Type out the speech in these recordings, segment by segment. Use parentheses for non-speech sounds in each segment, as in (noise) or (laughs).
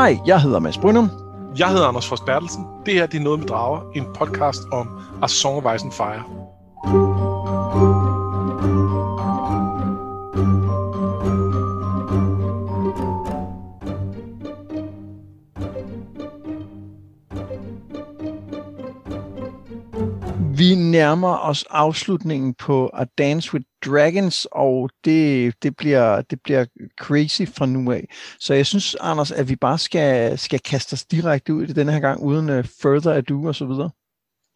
Hej, jeg hedder Mads Brynum. Jeg hedder Anders Frost Bertelsen. Det her det er Noget med Drager, en podcast om A Song of Ice and Fire. Nærmer os afslutningen på A Dance with Dragons, og det, det, bliver, det bliver crazy fra nu af. Så jeg synes, Anders, at vi bare skal, skal kaste os direkte ud i denne her gang, uden uh, further ado og så videre.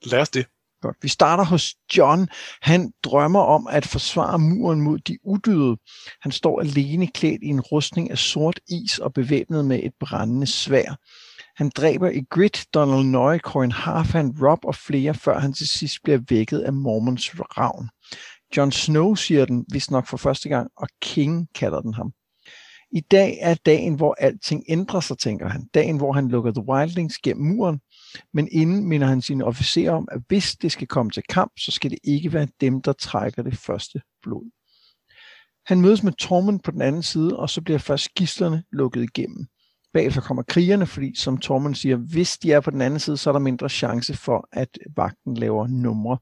Lad os det. Godt. Vi starter hos John. Han drømmer om at forsvare muren mod de udøde. Han står alene klædt i en rustning af sort is og bevæbnet med et brændende svær. Han dræber i Grit, Donald Noy, Corin Harfan, Rob og flere, før han til sidst bliver vækket af Mormons ravn. Jon Snow siger den, hvis nok for første gang, og King kalder den ham. I dag er dagen, hvor alting ændrer sig, tænker han. Dagen, hvor han lukker The Wildlings gennem muren, men inden minder han sine officerer om, at hvis det skal komme til kamp, så skal det ikke være dem, der trækker det første blod. Han mødes med Tormund på den anden side, og så bliver først gislerne lukket igennem. Bagefter kommer krigerne, fordi som Tormund siger, hvis de er på den anden side, så er der mindre chance for, at vagten laver numre.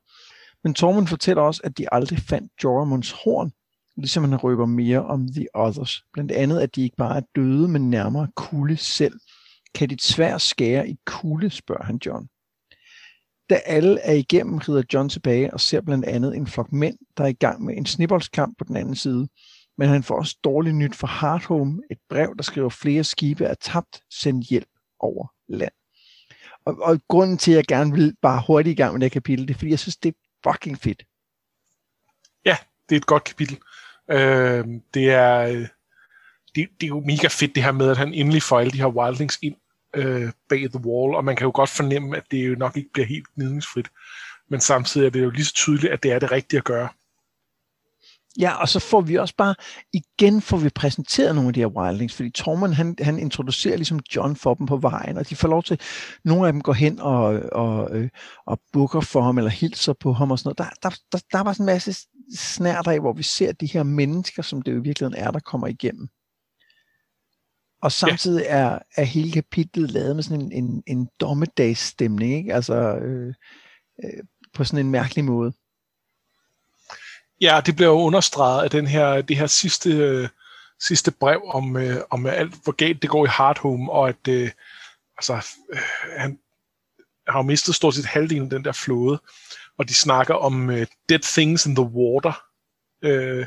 Men Tormund fortæller også, at de aldrig fandt Joramunds horn, ligesom han røber mere om The Others. Blandt andet, at de ikke bare er døde, men nærmere kulde selv. Kan dit svær skære i kulde, spørger han John. Da alle er igennem, rider John tilbage og ser blandt andet en flok mænd, der er i gang med en snibboldskamp på den anden side. Men han får også dårligt nyt fra Hardhome, et brev, der skriver flere skibe er tabt, send hjælp over land. Og, og grunden til, at jeg gerne vil bare hurtigt i gang med det kapitel, det er, fordi jeg synes, det er fucking fedt. Ja, det er et godt kapitel. Øh, det er... Det, det er jo mega fedt det her med, at han endelig får alle de her wildlings ind øh, bag the wall, og man kan jo godt fornemme, at det jo nok ikke bliver helt gnidningsfrit. Men samtidig er det jo lige så tydeligt, at det er det rigtige at gøre. Ja, og så får vi også bare, igen får vi præsenteret nogle af de her wildlings, fordi Tormund, han, han introducerer ligesom John for dem på vejen, og de får lov til, nogle af dem går hen og, og, øh, og bukker for ham, eller hilser på ham og sådan noget. Der, der, der, der er bare sådan en masse snært af, hvor vi ser de her mennesker, som det jo i virkeligheden er, der kommer igennem. Og samtidig er, er hele kapitlet lavet med sådan en, en, en dommedagsstemning, ikke? Altså øh, øh, på sådan en mærkelig måde. Ja, det bliver jo understreget af den her, det her sidste, øh, sidste brev om, øh, om alt, hvor galt det går i Hardhome, og at øh, altså, øh, han har jo mistet stort set halvdelen af den der flåde, og de snakker om øh, dead things in the water. Øh,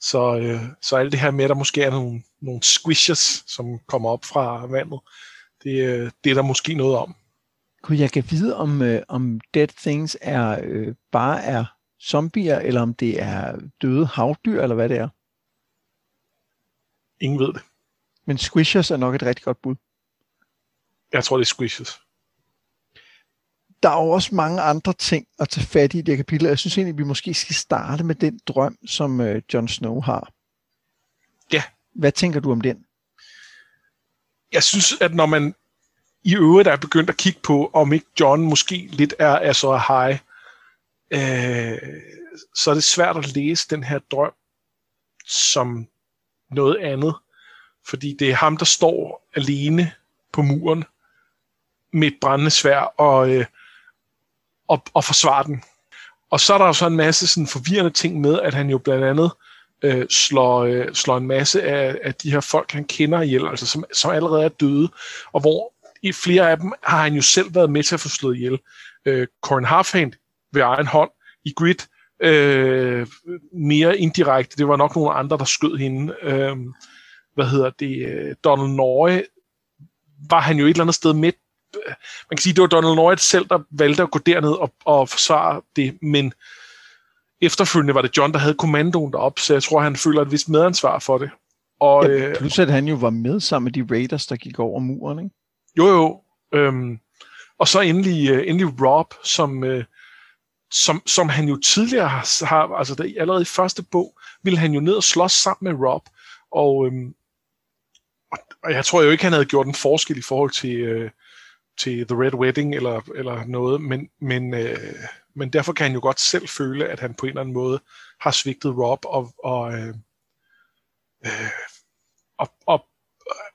så, øh, så alt det her med, at der måske er nogle, nogle squishes, som kommer op fra vandet, det, øh, det er der måske noget om. Kunne jeg kan vide, om, øh, om Dead Things er øh, bare er zombier, eller om det er døde havdyr, eller hvad det er? Ingen ved det. Men squishers er nok et rigtig godt bud. Jeg tror, det er squishes. Der er jo også mange andre ting at tage fat i i det kapitel. Jeg synes egentlig, at vi måske skal starte med den drøm, som øh, Jon Snow har. Ja. Hvad tænker du om den? Jeg synes, at når man i øvrigt er begyndt at kigge på, om ikke John måske lidt er, er så high, øh, så er det svært at læse den her drøm som noget andet. Fordi det er ham, der står alene på muren med et brændende svær og, øh, og, og forsvarer den. Og så er der jo så en masse sådan forvirrende ting med, at han jo blandt andet øh, slår, øh, slår en masse af, af de her folk, han kender ihjel, altså som, som allerede er døde, og hvor i flere af dem har han jo selv været med til at få slået ihjel. Øh, Corin Harfant ved egen hånd i Grid, øh, mere indirekte, det var nok nogle andre, der skød hende. Øh, hvad hedder det? Donald Norrie var han jo et eller andet sted med. Man kan sige, det var Donald Norrie selv, der valgte at gå derned og, og forsvare det, men efterfølgende var det John, der havde kommandoen derop, så jeg tror, han føler et vist medansvar for det. Og, ja, øh, plus at han jo var med sammen med de Raiders, der gik over muren, ikke? Jo, jo. Øhm, og så endelig, øh, endelig Rob, som, øh, som, som han jo tidligere har, har altså der, allerede i første bog, ville han jo ned og slås sammen med Rob, og, øhm, og, og jeg tror jo ikke, han havde gjort en forskel i forhold til, øh, til The Red Wedding eller, eller noget, men, men, øh, men derfor kan han jo godt selv føle, at han på en eller anden måde har svigtet Rob, og, og, øh, øh, og, og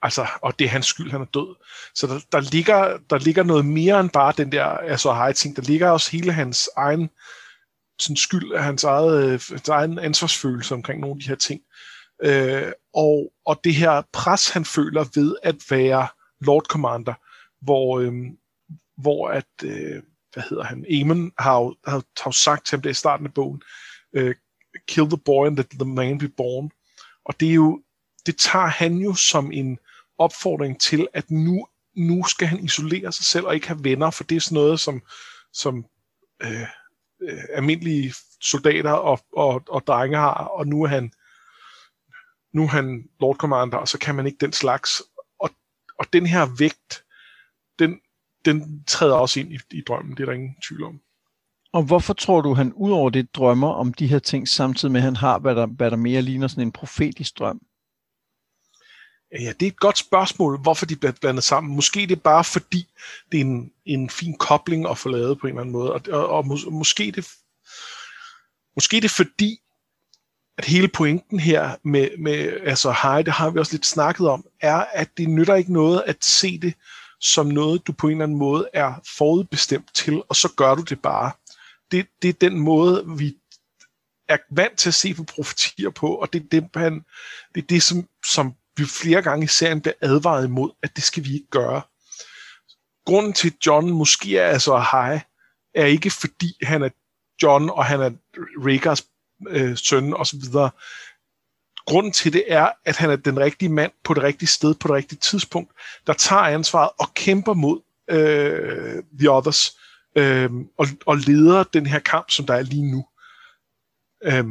altså, og det er hans skyld, han er død. Så der, der, ligger, der ligger noget mere end bare den der altså, high ting. Der ligger også hele hans egen sådan skyld, hans, eget, hans egen ansvarsfølelse omkring nogle af de her ting. Øh, og, og det her pres, han føler ved at være Lord Commander, hvor, øh, hvor at, øh, hvad hedder han, Eamon har, har, har sagt til ham det i starten af bogen, øh, kill the boy and let the man be born. Og det er jo, det tager han jo som en opfordring til, at nu, nu skal han isolere sig selv og ikke have venner, for det er sådan noget, som, som øh, øh, almindelige soldater og, og, og drenge har, og nu er han nu er han Lord Commander, og så kan man ikke den slags. Og, og den her vægt, den, den træder også ind i, i drømmen, det er der ingen tvivl om. Og hvorfor tror du, han ud over det drømmer om de her ting, samtidig med, at han har, hvad der, hvad der mere ligner sådan en profetisk drøm? Øh, ja, det er et godt spørgsmål, hvorfor de bliver blandet sammen. Måske det er bare fordi, det er en, en fin kobling at få lavet på en eller anden måde. Og, og, og mås, måske, det, måske det er fordi, at hele pointen her med, med altså hej, det har vi også lidt snakket om, er, at det nytter ikke noget at se det som noget, du på en eller anden måde er forudbestemt til, og så gør du det bare. Det, det er den måde, vi er vant til at se på profetier på, og det er det, han, det, er det som, som vi flere gange i serien bliver advaret imod, at det skal vi ikke gøre. Grunden til, at John måske er altså high, er ikke fordi han er John, og han er Rhaegars øh, søn osv. Grunden til det er, at han er den rigtige mand på det rigtige sted på det rigtige tidspunkt, der tager ansvaret og kæmper mod øh, The Others øh, og, og leder den her kamp, som der er lige nu. Øh,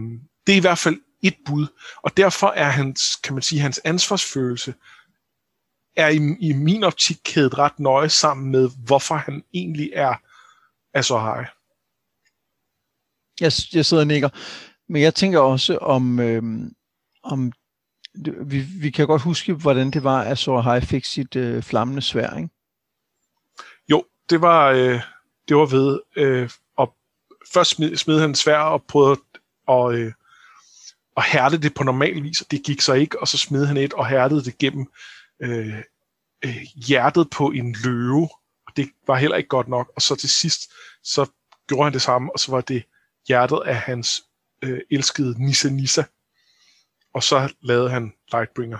det er i hvert fald et bud, og derfor er hans, kan man sige, hans ansvarsfølelse er i, i min optik kædet ret nøje sammen med, hvorfor han egentlig er, er så high. Jeg, jeg sidder og nikker. Men jeg tænker også om, øh, om vi, vi kan godt huske, hvordan det var, at High fik sit øh, flammende svær, ikke? Jo, det var, øh, det var ved, øh, og først smed, smed han svær og prøvede at, øh, og hærdede det på normal vis, og det gik så ikke, og så smed han et og hærdede det gennem øh, øh, hjertet på en løve, og det var heller ikke godt nok, og så til sidst, så gjorde han det samme, og så var det hjertet af hans øh, elskede Nissa Nissa. Og så lavede han Lightbringer.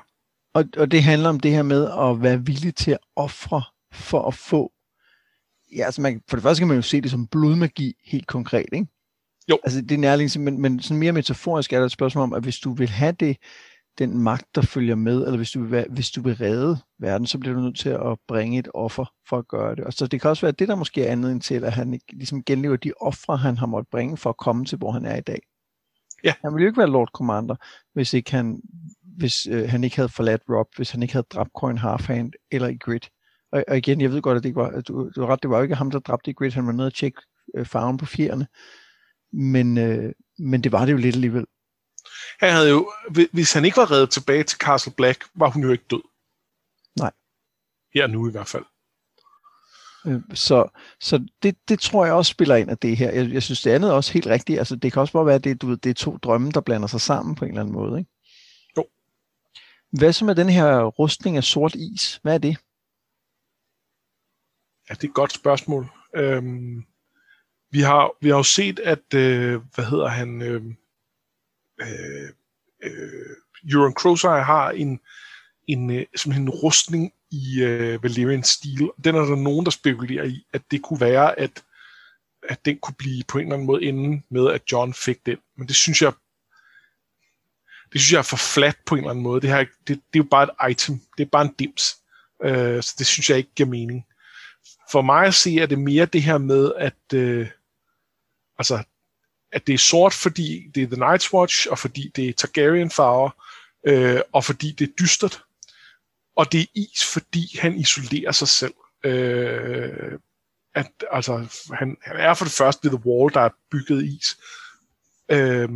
Og, og det handler om det her med at være villig til at ofre for at få... Ja, altså man, for det første kan man jo se det som blodmagi helt konkret, ikke? Jo. Altså det er nærliggende, men, men sådan mere metaforisk er der et spørgsmål om, at hvis du vil have det, den magt, der følger med, eller hvis du, vil, hvis du vil redde verden, så bliver du nødt til at bringe et offer for at gøre det. Og så det kan også være det, der måske er andet til, at han ligesom genlever de ofre, han har måttet bringe for at komme til, hvor han er i dag. Ja. Han ville jo ikke være Lord Commander, hvis ikke han, hvis øh, han ikke havde forladt Rob, hvis han ikke havde dræbt Coin Halfhand eller i Grid. Og, og igen, jeg ved godt, at det ikke var, at du, du ret, det var jo ikke ham, der dræbte i Grid, han var nede og tjekke øh, farven på fjerne. Men, øh, men det var det jo lidt alligevel. Han havde jo, hvis han ikke var reddet tilbage til Castle Black, var hun jo ikke død. Nej. Her nu i hvert fald. Øh, så, så det, det tror jeg også spiller ind af det her. Jeg, jeg synes, det andet er også helt rigtigt. Altså, det kan også bare være, at det, du ved, det er to drømme, der blander sig sammen på en eller anden måde. Ikke? Jo. Hvad så med den her rustning af sort is? Hvad er det? Ja, det er et godt spørgsmål. Øhm, vi, har, vi har jo set, at, øh, hvad hedder han, øh, øh, øh, Euron Crowsire har en, en, øh, en rustning i øh, Valerian Steel. Den er der nogen, der spekulerer i, at det kunne være, at, at den kunne blive på en eller anden måde ende med, at John fik den. Men det synes jeg, det synes jeg er for flat på en eller anden måde. Det, her, det, det er jo bare et item. Det er bare en dims. Øh, så det synes jeg ikke giver mening. For mig at se, er det mere det her med, at øh, altså, at det er sort, fordi det er The Night's Watch, og fordi det er Targaryen farver, øh, og fordi det er dystert og det er is, fordi han isolerer sig selv. Øh, at, altså, han, han er for det første ved The Wall, der er bygget is. Øh,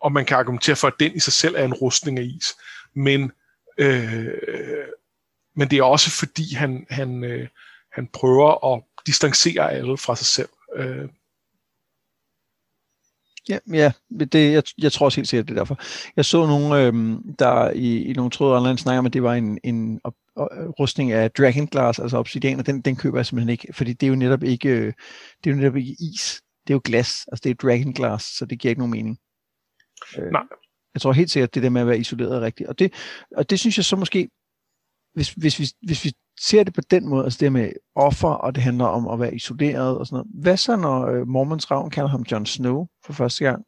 og man kan argumentere for, at den i sig selv er en rustning af is. Men, øh, men det er også fordi, han, han, øh, han prøver at distancere alle fra sig selv. Øh. Ja, ja det, jeg, jeg tror også helt sikkert, det er derfor. Jeg så nogle, øhm, der i, i nogle tråde online snakker om, at det var en, en op, op, rustning af Dragon Glass, altså obsidian, og den, den køber jeg simpelthen ikke, fordi det er jo netop ikke, øh, det er jo netop ikke is. Det er jo glas, altså det er Dragon Glass, så det giver ikke nogen mening. Øh, Nej. Jeg tror helt sikkert, det der med at være isoleret er rigtigt. Og det, og det synes jeg så måske, hvis, hvis, vi, hvis vi ser det på den måde, altså det med offer, og det handler om at være isoleret og sådan noget. Hvad så, når øh, Mormons Ravn kalder ham Jon Snow for første gang?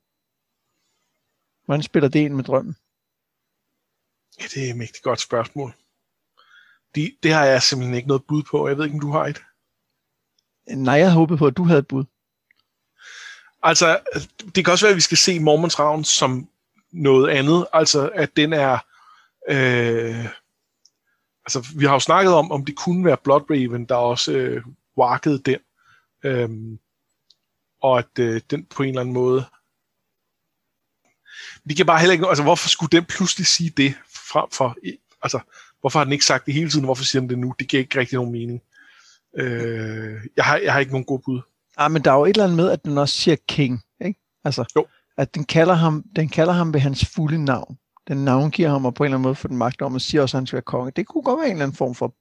Hvordan spiller det ind med drømmen? Ja, det er et mægtigt godt spørgsmål. Det, det har jeg simpelthen ikke noget bud på. Jeg ved ikke, om du har et. Nej, jeg håbede på, at du havde et bud. Altså, det kan også være, at vi skal se Mormons Ravn som noget andet. Altså, at den er... Øh, altså, vi har jo snakket om, om det kunne være Blood Raven, der også øh, warkede den. Øhm, og at øh, den på en eller anden måde... Vi kan bare heller ikke... Altså, hvorfor skulle den pludselig sige det frem for... Altså, hvorfor har den ikke sagt det hele tiden? Hvorfor siger den det nu? Det giver ikke rigtig nogen mening. Øh, jeg, har, jeg har ikke nogen god bud. Ah, men der er jo et eller andet med, at den også siger King, ikke? Altså, jo. at den kalder, ham, den kalder ham ved hans fulde navn den navngiver ham og på en eller anden måde får den magt om, og siger også, at han skal være konge. Det kunne godt være en eller anden form for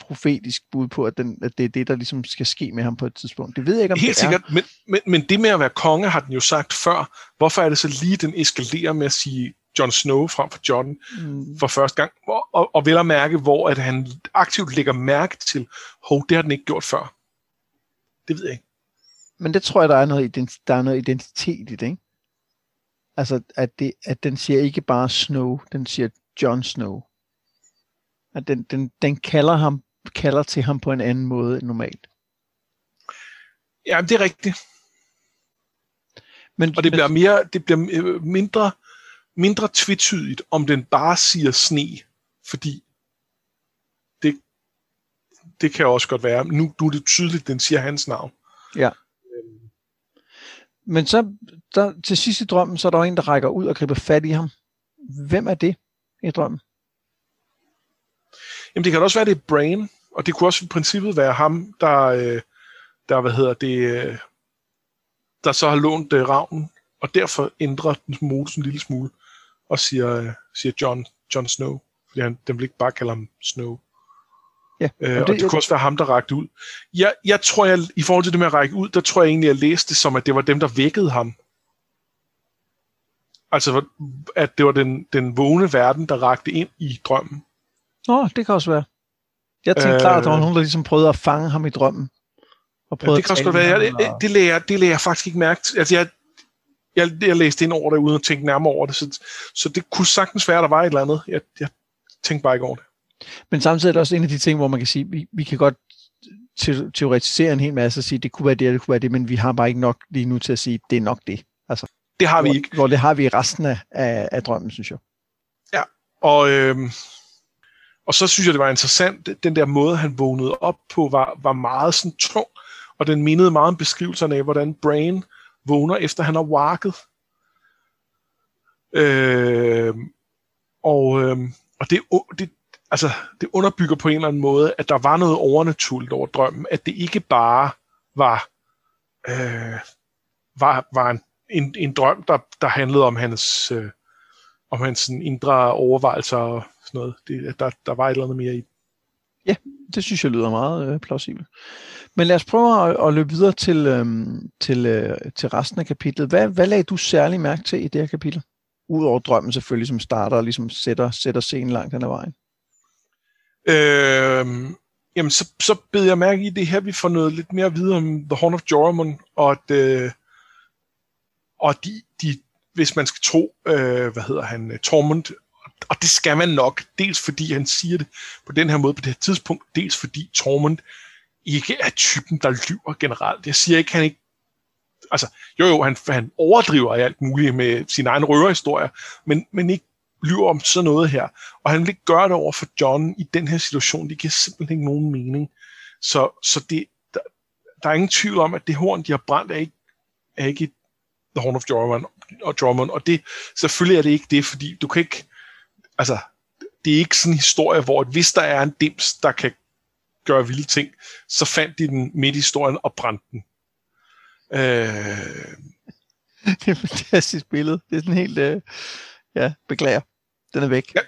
profetisk bud på, at, den, at det er det, der ligesom skal ske med ham på et tidspunkt. Det ved jeg ikke, om Helt det sikkert, er. Men, men, men det med at være konge har den jo sagt før. Hvorfor er det så lige, den eskalerer med at sige Jon Snow frem for John mm. for første gang? Og, og, og vel at mærke, hvor at han aktivt lægger mærke til, hov, det har den ikke gjort før. Det ved jeg ikke. Men det tror jeg, der er noget, der er noget identitet i det, ikke? Altså, at, det, at den siger ikke bare Snow, den siger Jon Snow. At den, den, den kalder, ham, kalder til ham på en anden måde end normalt. Ja, det er rigtigt. Men, og det bliver, mere, det bliver øh, mindre, mindre tvetydigt, om den bare siger sne, fordi det, det kan også godt være. Nu, nu er det tydeligt, den siger hans navn. Ja. Men så der, til sidst i drømmen, så er der en, der rækker ud og griber fat i ham. Hvem er det i drømmen? Jamen det kan også være, det er Brain, og det kunne også i princippet være ham, der, øh, der hvad hedder det, øh, der så har lånt øh, ravnen, og derfor ændrer den modus en lille smule, og siger, øh, siger John, John Snow, fordi han, den vil ikke bare kalde ham Snow. Ja, og, øh, og det, det kunne også være ham, der rakte ud. Jeg, jeg tror, jeg, i forhold til det med at række ud, der tror jeg egentlig, jeg læste det som, at det var dem, der vækkede ham. Altså, at det var den, den vågne verden, der rakte ind i drømmen. Nå, det kan også være. Jeg tænkte øh, klart, at der var nogen, der ligesom prøvede at fange ham i drømmen. Og ja, det kan også godt være. Jeg, det, det, lærer, det lærer jeg faktisk ikke mærke til. Altså, jeg, jeg, jeg læste ind over det, uden at tænke nærmere over det. Så, så det kunne sagtens være, at der var et eller andet. Jeg, jeg tænkte bare ikke over det. Men samtidig er det også en af de ting, hvor man kan sige, vi, vi kan godt teoretisere en hel masse og sige, det kunne være det, det kunne være det, men vi har bare ikke nok lige nu til at sige, det er nok det. Altså, det har vi hvor, ikke. Hvor det har vi i resten af, af, af drømmen, synes jeg. Ja, og, øh, og så synes jeg, det var interessant, den der måde, han vågnede op på, var, var meget sådan tung, og den mindede meget om beskrivelserne af, hvordan Brain vågner, efter han har walket. Øh, og, øh, og det, det, altså, det underbygger på en eller anden måde, at der var noget overnaturligt over drømmen, at det ikke bare var, øh, var, var en, en, en drøm, der, der handlede om hans, øh, om hans sådan, indre overvejelser og sådan noget. Det, der, der var et eller andet mere i Ja, det synes jeg lyder meget øh, plausibelt. Men lad os prøve at, at løbe videre til, øh, til, øh, til resten af kapitlet. Hvad, hvad lagde du særlig mærke til i det her kapitel? Udover drømmen selvfølgelig, som starter og ligesom sætter, sætter scenen langt hen ad vejen. Øh, jamen, så, så bed jeg mærke i det her, vi får noget lidt mere at vide om The Horn of Joramon, og at, øh, og de, de, hvis man skal tro, øh, hvad hedder han, øh, Tormund, og det skal man nok, dels fordi han siger det på den her måde på det her tidspunkt, dels fordi Tormund ikke er typen, der lyver generelt. Jeg siger ikke, han ikke altså, jo jo, han, han overdriver i alt muligt med sin egen røverhistorie, men, men ikke lyver om sådan noget her. Og han vil ikke gøre det over for John i den her situation. Det giver simpelthen ikke nogen mening. Så, så det, der, der er ingen tvivl om, at det horn, de har brændt, er ikke, er ikke The Horn of Jormund, og Jormund. Og det, selvfølgelig er det ikke det, fordi du kan ikke, altså, det er ikke sådan en historie, hvor hvis der er en dims, der kan gøre vilde ting, så fandt de den midt i historien og brændte den. Øh, (laughs) det er et fantastisk billede. Det er sådan helt, øh, ja, beklager. Den er væk. Ja.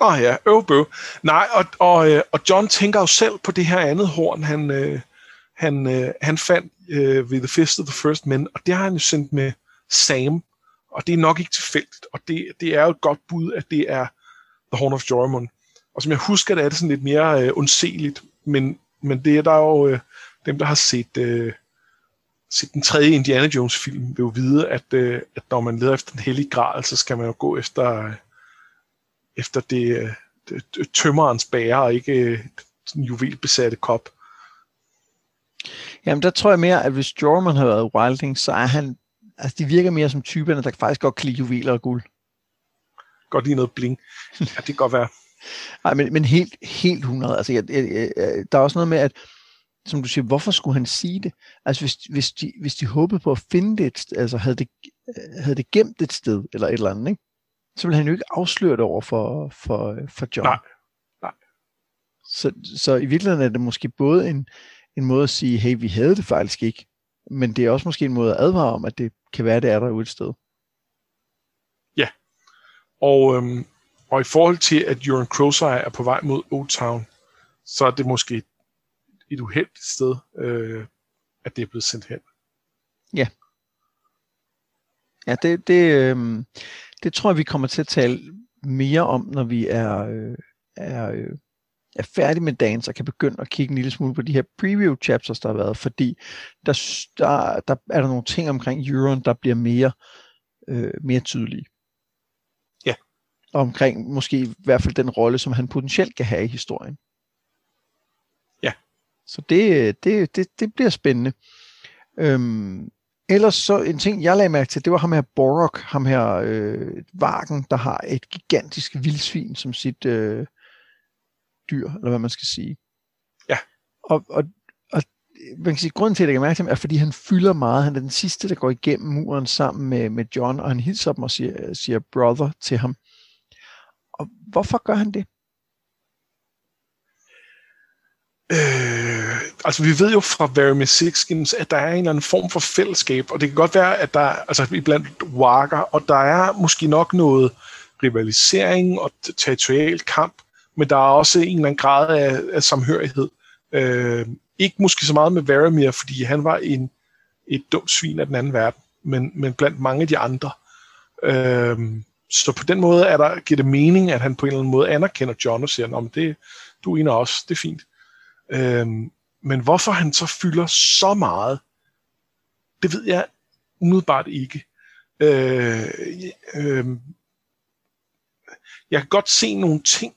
Åh oh ja, øv. Nej, og, og, øh, og John tænker jo selv på det her andet horn, han, øh, han, øh, han fandt øh, ved The Fist of the First Men, og det har han jo sendt med Sam, og det er nok ikke tilfældigt, og det, det er jo et godt bud, at det er The Horn of Jormund. Og som jeg husker det, er det sådan lidt mere øh, undseligt, men, men det er der jo øh, dem, der har set, øh, set den tredje Indiana Jones film, vil jo vide, at, øh, at når man leder efter den hellige gral, så skal man jo gå efter, øh, efter det, øh, tømmerens bære, og ikke øh, den juvelbesatte kop. Jamen, der tror jeg mere, at hvis Jorman havde været Wilding, så er han... Altså, de virker mere som typerne, der faktisk godt kan lide juveler og guld. Godt lige noget bling. Ja, det kan godt være. (laughs) Nej, men, men helt, helt 100. Altså, jeg, jeg, jeg, der er også noget med, at som du siger, hvorfor skulle han sige det? Altså, hvis, hvis, de, hvis de håbede på at finde det, et, altså havde det, havde det gemt et sted, eller et eller andet, ikke? så ville han jo ikke afsløre det over for, for, for John. Nej. Nej. Så, så i virkeligheden er det måske både en, en måde at sige, hey, vi havde det faktisk ikke, men det er også måske en måde at advare om, at det kan være, det er der et sted. Ja. Og, øhm, og i forhold til, at Jørgen Crowsire er på vej mod Old Town, så er det måske et uheldigt sted, øh, at det er blevet sendt hen. Ja. Ja, det, det, øh, det tror jeg, vi kommer til at tale mere om, når vi er, øh, er, øh, er færdige med dagen, så kan begynde at kigge en lille smule på de her preview chapters, der har været, fordi der, der, der er der nogle ting omkring Euron, der bliver mere, øh, mere tydelige. Ja. Og omkring måske i hvert fald den rolle, som han potentielt kan have i historien. Så det, det, det, det bliver spændende. Øhm, ellers så en ting, jeg lagde mærke til, det var ham her Borok, ham her øh, Varken, der har et gigantisk vildsvin som sit øh, dyr, eller hvad man skal sige. Ja. Og, og, og man kan sige, grunden til, at jeg kan mærke til ham, er, fordi han fylder meget. Han er den sidste, der går igennem muren sammen med, med John, og han hilser dem og siger, siger brother til ham. Og hvorfor gør han det? Øh, altså vi ved jo fra Very Sixkins, at der er en eller anden form for fællesskab, og det kan godt være, at der er, altså blandt Walker, og der er måske nok noget rivalisering og territorial kamp, men der er også en eller anden grad af, af samhørighed. Øh, ikke måske så meget med Varamir, fordi han var en, et dumt svin af den anden verden, men, men blandt mange af de andre. Øh, så på den måde er der, giver det mening, at han på en eller anden måde anerkender John og siger, at det, du er en af os, det er fint. Øhm, men hvorfor han så fylder så meget, det ved jeg umiddelbart ikke. Øh, øh, jeg kan godt se nogle ting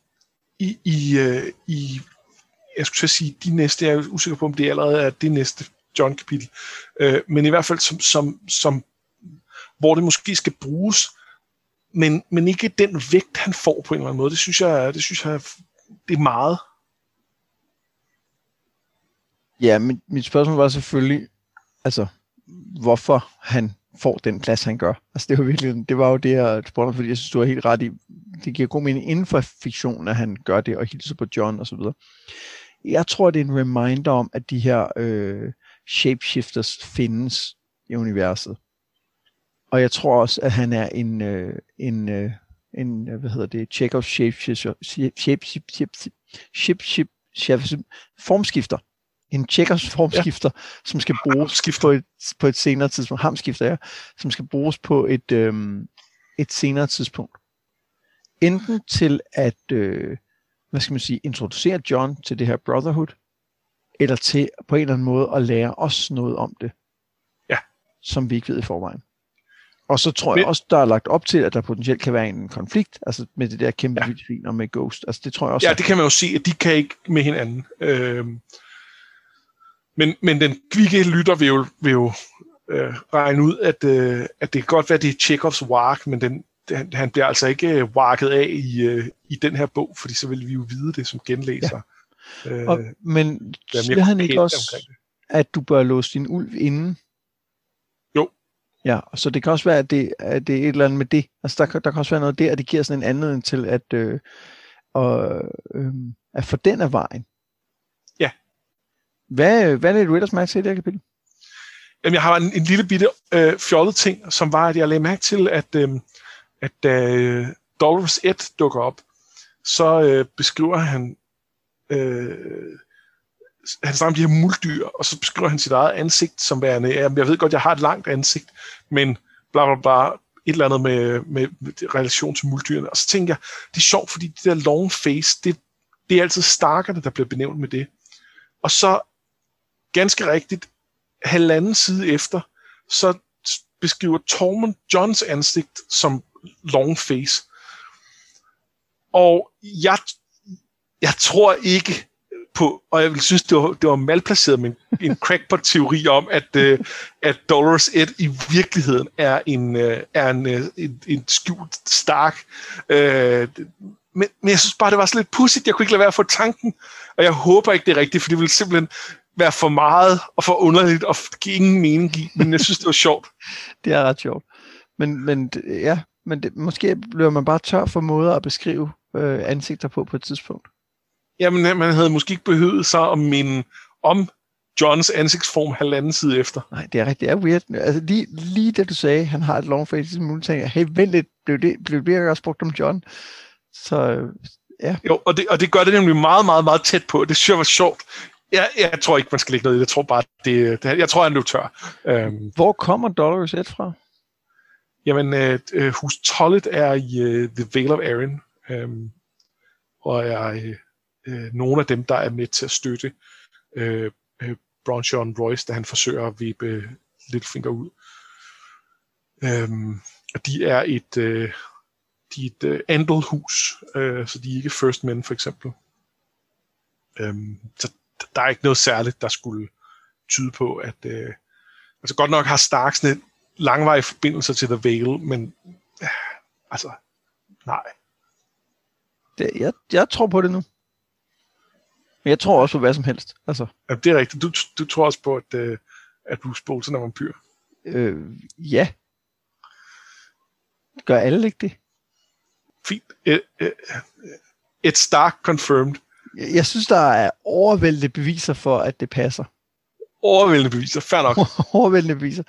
i, i, øh, i jeg skulle sige, de næste, jeg er usikker på, om det allerede er det næste John-kapitel, øh, men i hvert fald som, som, som, hvor det måske skal bruges, men, men ikke den vægt, han får på en eller anden måde. Det synes jeg, det synes jeg, det er meget. Ja, mit, mit spørgsmål var selvfølgelig, altså, hvorfor han får den plads, han gør. Altså, det var virkelig, det var jo det, jeg spurgte fordi jeg synes, du har helt ret i, det giver god mening inden for fiktion, at han gør det og hilser på John og så videre. Jeg tror, det er en reminder om, at de her øh, shapeshifters findes i universet. Og jeg tror også, at han er en, øh, en, øh, en øh, hvad hedder det, Chekhov shapeshifter, shape, shape, shape, shape, shape, shape, formskifter en checkers formskifter, ja. som skal bruges på et, på et senere tidspunkt, hamskifter, ja, som skal bruges på et, øhm, et senere tidspunkt. Enten til at, øh, hvad skal man sige, introducere John til det her Brotherhood, eller til på en eller anden måde at lære os noget om det, ja. som vi ikke ved i forvejen. Og så tror jeg også, der er lagt op til, at der potentielt kan være en konflikt, altså med det der kæmpe ja. vildsvin og med Ghost. Altså det tror jeg også. Ja, det kan man jo se, at de kan ikke med hinanden. Øhm, men, men den kvikke lytter vil jo, vil jo øh, regne ud, at, øh, at det kan godt være, at det er Chekhovs wark, men den, den, han bliver altså ikke øh, warket af i, øh, i den her bog, fordi så vil vi jo vide det som genlæser. Ja. Øh, og, men siger han ikke også, at du bør låse din ulv inden? Jo. Ja, så det kan også være, at det, at det er et eller andet med det. Altså der, der kan også være noget der, at det giver sådan en anledning til at, øh, og, øh, at få den af vejen. Hvad, hvad er det, Raiders Max i det her kapitel? Jamen, jeg har en, en lille bitte øh, fjollet ting, som var, at jeg lagde mærke til, at, øh, at da øh, Dolores 1 dukker op, så øh, beskriver han øh, han snakker om de her muldyr, og så beskriver han sit eget ansigt som værende, jamen, jeg ved godt, jeg har et langt ansigt, men bla bla bla, et eller andet med, med, med relation til muldyrene. Og så tænker jeg, det er sjovt, fordi det der long face, det, det er altid starkerne, der bliver benævnt med det. Og så, ganske rigtigt, halvanden side efter, så beskriver Tormund Johns ansigt som long face. Og jeg, jeg tror ikke på, og jeg vil synes, det var, det var malplaceret med en, en (laughs) crackpot-teori om, at, uh, at Dolores Ed i virkeligheden er en, uh, er en, uh, en, en skjult Stark. Men, men jeg synes bare, det var så lidt pudsigt. Jeg kunne ikke lade være at få tanken, og jeg håber ikke, det er rigtigt, for det ville simpelthen være for meget og for underligt og ingen mening i, men jeg synes, det var (laughs) sjovt. det er ret sjovt. Men, men ja, men det, måske bliver man bare tør for måder at beskrive øh, ansigter på på et tidspunkt. Jamen, man havde måske ikke behøvet sig at minde om Johns ansigtsform halvanden side efter. Nej, det er rigtigt. Det er weird. Altså, lige, lige da du sagde, at han har et long face, så tænkte jeg, hey, vent lidt, blev det, blev det også brugt om John? Så ja. Jo, og det, og det gør det nemlig meget, meget, meget tæt på. Det synes jeg var sjovt. Jeg, jeg tror ikke, man skal lægge noget i det. Jeg tror bare, det, det jeg tror, han løb tør. Um, Hvor kommer Dolores Ed fra? Jamen, uh, hus Tollet er i uh, The Vale of Arryn, um, og er uh, øh, nogle af dem, der er med til at støtte øh, øh, Bronchon Royce, da han forsøger at vippe Littlefinger ud. Øhm, og de er et, øh, de er et øh, Andal-hus, øh, så de er ikke First Men for eksempel. Øhm, så der er ikke noget særligt, der skulle tyde på, at øh, altså godt nok har Starksne langvarige forbindelser til The Vale, men øh, altså, nej. Det, jeg, jeg tror på det nu. Men jeg tror også på hvad som helst. Altså. Ja, det er rigtigt. Du, du tror også på, at, uh, at Bruce Bolton er vampyr? Øh, ja. Gør alle ikke det? Fint. Et, et, et Stark confirmed. Jeg, synes, der er overvældende beviser for, at det passer overvældende beviser, fair nok. (laughs) overvældende beviser.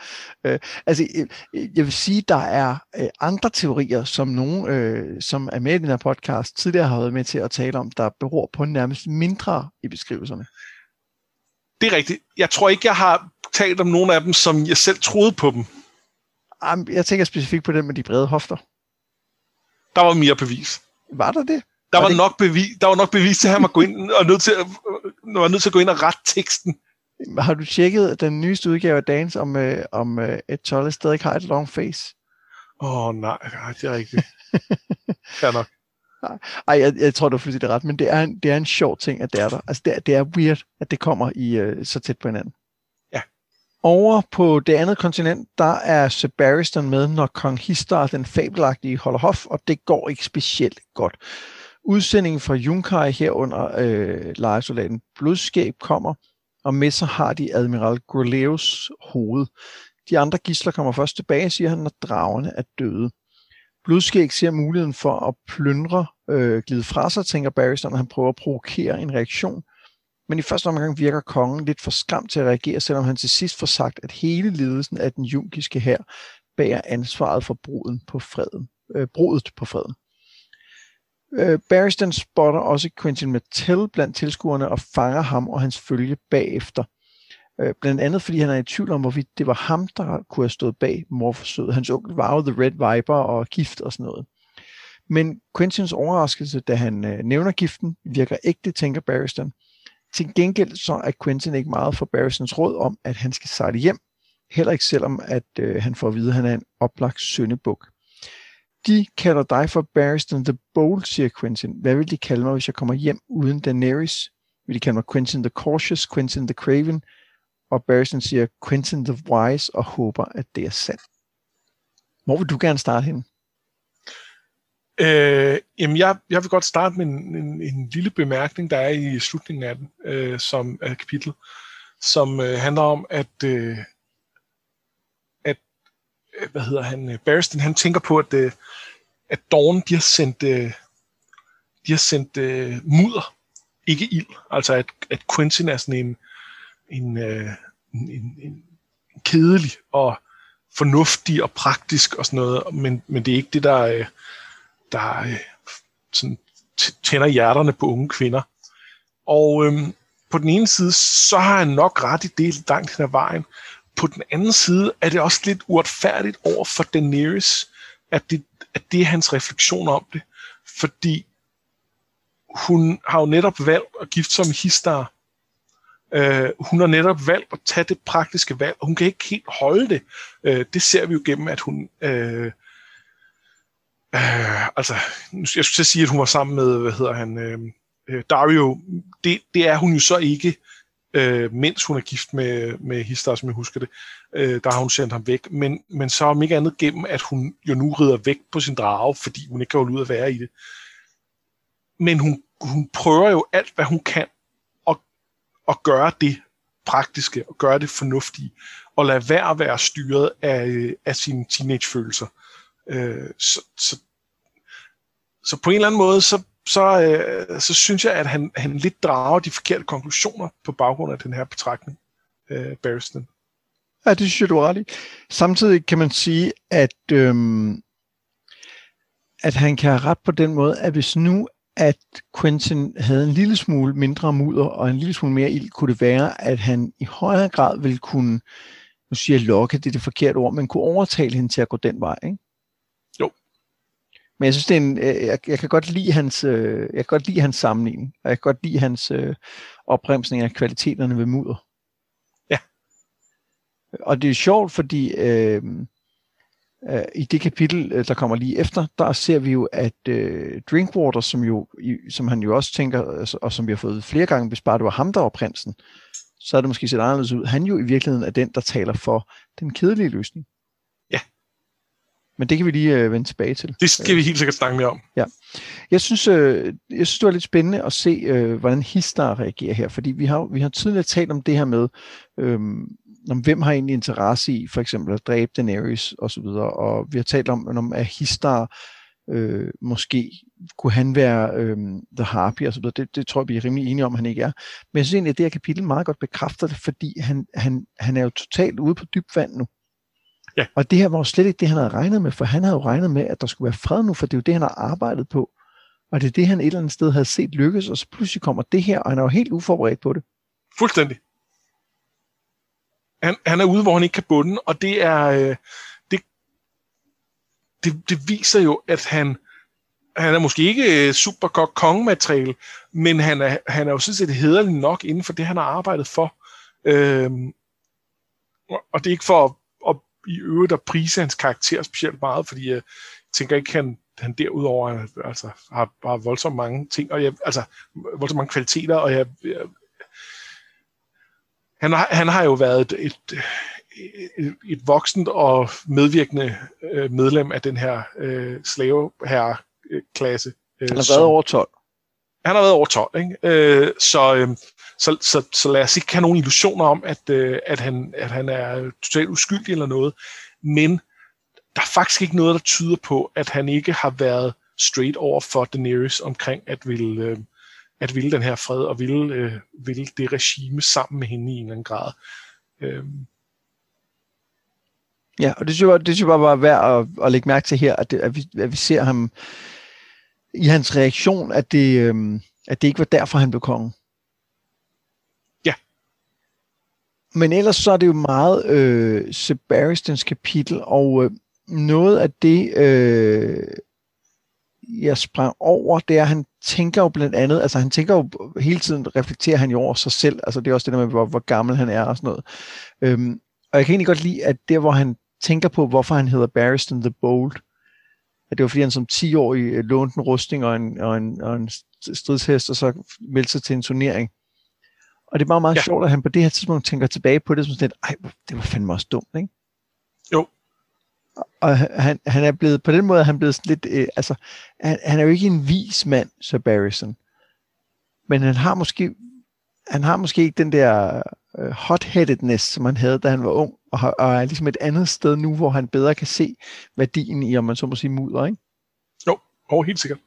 Øh, altså, jeg, jeg vil sige, der er øh, andre teorier, som nogen, øh, som er med i den her podcast, tidligere har været med til at tale om, der beror på nærmest mindre i beskrivelserne. Det er rigtigt. Jeg tror ikke, jeg har talt om nogen af dem, som jeg selv troede på dem. Jeg tænker specifikt på den med de brede hofter. Der var mere bevis. Var der det? Der var, det... nok bevis, der var nok bevis til, at han var, gå ind og nødt til at, var nødt til at gå ind og rette teksten. Har du tjekket den nyeste udgave af Dance, om, øh, om øh, et Tolle stadig har et long face? Åh oh, nej, det er rigtigt. Fair nok. (laughs) Ej, jeg, jeg tror, du har fuldstændig ret, men det er, en, det er en sjov ting, at det er der. Altså, det er, det er weird, at det kommer i øh, så tæt på hinanden. Ja. Over på det andet kontinent, der er Sebaristan med, når kong Histar, den fabelagtige, holder hof, og det går ikke specielt godt. Udsendingen fra Junkai herunder øh, lejesoldaten Blodskab kommer, og med sig har de Admiral Gorleos hoved. De andre gisler kommer først tilbage, siger han, når dragerne er døde. Blodskæg ser muligheden for at plyndre øh, glide fra sig, tænker Barristan, når han prøver at provokere en reaktion. Men i første omgang virker kongen lidt for skræmt til at reagere, selvom han til sidst får sagt, at hele ledelsen af den junkiske hær bærer ansvaret for bruden på freden, øh, brudet på freden. Øh, Barristan spotter også Quentin Mattel blandt tilskuerne og fanger ham og hans følge bagefter. Øh, blandt andet fordi han er i tvivl om, hvorvidt det var ham, der kunne have stået bag morforsøget. Hans onkel var jo The Red Viper og gift og sådan noget. Men Quentins overraskelse, da han øh, nævner giften, virker ægte, tænker Barristan. Til gengæld så er Quentin ikke meget for Barristans råd om, at han skal sejle hjem, heller ikke selvom at øh, han får at vide, at han er en oplagt søndebuk. De kalder dig for Barristan the Bold, siger Quentin. Hvad vil de kalde mig, hvis jeg kommer hjem uden Daenerys? Vil de kalde mig Quentin the Cautious, Quentin the Craven? Og Barristan siger Quentin the Wise og håber, at det er sandt. Hvor vil du gerne starte hende? Øh, jamen jeg, jeg vil godt starte med en, en, en lille bemærkning, der er i slutningen af den, øh, som er kapitel, som øh, handler om, at, Øh, Øh, hvad hedder han, øh, Barristan, han tænker på, at, øh, at Dawn, de har sendt, de har sendt uh, mudder, ikke ild. Altså at, at Quentin er sådan en, en, en, en, en kedelig og fornuftig og praktisk og sådan noget, men, men det er ikke det, der, der sådan tænder hjerterne på unge kvinder. Og øhm, på den ene side, så har han nok ret i det langt hen ad vejen. På den anden side er det også lidt uretfærdigt over for Daenerys, at det, at det er hans refleksion om det. Fordi hun har jo netop valgt at gifte sig med Histar. Øh, hun har netop valgt at tage det praktiske valg, og hun kan ikke helt holde det. Øh, det ser vi jo gennem, at hun... Øh, øh, altså, jeg skulle sige, at hun var sammen med, hvad hedder han, øh, øh, Dario. Det, det er hun jo så ikke, øh, mens hun er gift med, med Histar, som jeg husker det. Øh, der har hun sendt ham væk. Men, men så om ikke andet gennem, at hun jo nu rider væk på sin drage, fordi hun ikke kan holde ud at være i det. Men hun, hun prøver jo alt, hvad hun kan, at, at gøre det praktiske, og gøre det fornuftige, og lade være at være styret af, af sine teenagefølelser. Øh, så, så, så på en eller anden måde, så, så, øh, så synes jeg, at han, han lidt drager de forkerte konklusioner på baggrund af den her betragtning, øh, Barristan. Ja, det synes jeg, du er ret i. Samtidig kan man sige, at, øhm, at han kan have ret på den måde, at hvis nu at Quentin havde en lille smule mindre mudder og en lille smule mere ild, kunne det være, at han i højere grad ville kunne, nu siger jeg lokke, det er det forkerte ord, men kunne overtale hende til at gå den vej, ikke? Men jeg synes, det er en, øh, jeg, jeg, kan godt lide hans, øh, jeg kan godt lide hans sammenligning, og jeg kan godt lide hans øh, opremsning af kvaliteterne ved mudder. Ja. Og det er sjovt, fordi øh, øh, i det kapitel, øh, der kommer lige efter, der ser vi jo, at øh, Drinkwater, som, jo, i, som han jo også tænker, altså, og som vi har fået flere gange, hvis bare det var ham, der var prinsen, så er det måske set anderledes ud. Han jo i virkeligheden er den, der taler for den kedelige løsning. Men det kan vi lige øh, vende tilbage til. Det skal vi helt sikkert snakke mere om. Ja. Jeg synes, øh, jeg synes det var lidt spændende at se, øh, hvordan Histar reagerer her, fordi vi har, vi har tidligere talt om det her med, øh, om hvem har egentlig interesse i for eksempel at dræbe Daenerys og så videre, og vi har talt om, om at Histar øh, måske kunne han være øh, The Harpy og så videre. Det, det tror jeg, vi er rimelig enige om, han ikke er. Men jeg synes egentlig, at det her kapitel meget godt bekræfter det, fordi han, han, han er jo totalt ude på dybt vand nu. Ja. Og det her var jo slet ikke det, han havde regnet med, for han havde jo regnet med, at der skulle være fred nu, for det er jo det, han har arbejdet på. Og det er det, han et eller andet sted havde set lykkes, og så pludselig kommer det her, og han er jo helt uforberedt på det. Fuldstændig. Han, han er ude, hvor han ikke kan bunde, og det er... Øh, det, det, det viser jo, at han, han er måske ikke øh, super godt kongemateriale, men han er, han er jo sådan set hederlig nok inden for det, han har arbejdet for. Øhm, og det er ikke for i øvrigt at prise hans karakter specielt meget, fordi jeg tænker ikke, han, han derudover altså, har bare voldsomt mange ting, og jeg, altså voldsomt mange kvaliteter, og jeg, jeg han, har, han har jo været et, et, et, et voksent og medvirkende øh, medlem af den her øh, slaveherre-klasse. Øh, han har været over 12. Han har været over 12, ikke? Øh, så, øh, så, så, så lad os ikke have nogen illusioner om, at, øh, at, han, at han er totalt uskyldig eller noget. Men der er faktisk ikke noget, der tyder på, at han ikke har været straight over for Daenerys omkring at ville, øh, at ville den her fred og ville, øh, ville det regime sammen med hende i en eller anden grad. Øh. Ja, og det synes jeg, det synes jeg bare var værd at, at lægge mærke til her, at, det, at, vi, at vi ser ham i hans reaktion, at det, øh, at det ikke var derfor, han blev konge. Men ellers så er det jo meget øh, Sebastians kapitel, og øh, noget af det, øh, jeg sprang over, det er, at han tænker jo blandt andet, altså han tænker jo hele tiden, reflekterer han jo over sig selv, altså det er også det der med, hvor, hvor gammel han er og sådan noget. Øhm, og jeg kan egentlig godt lide, at der hvor han tænker på, hvorfor han hedder Barristan the Bold, at det var fordi han som 10-årig øh, lånte en rustning og en, og en, og en stridshest, og så meldte sig til en turnering. Og det er bare meget ja. sjovt, at han på det her tidspunkt tænker tilbage på det som sådan ej, det var fandme også dumt, ikke? Jo. Og han, han er blevet, på den måde er han blevet sådan lidt, øh, altså, han, han er jo ikke en vis mand, så Barrison. Men han har måske, han har måske ikke den der øh, hot-headedness, som han havde, da han var ung, og, har, og er ligesom et andet sted nu, hvor han bedre kan se værdien i, om man så må sige, mudder, ikke? Jo, oh, helt sikkert.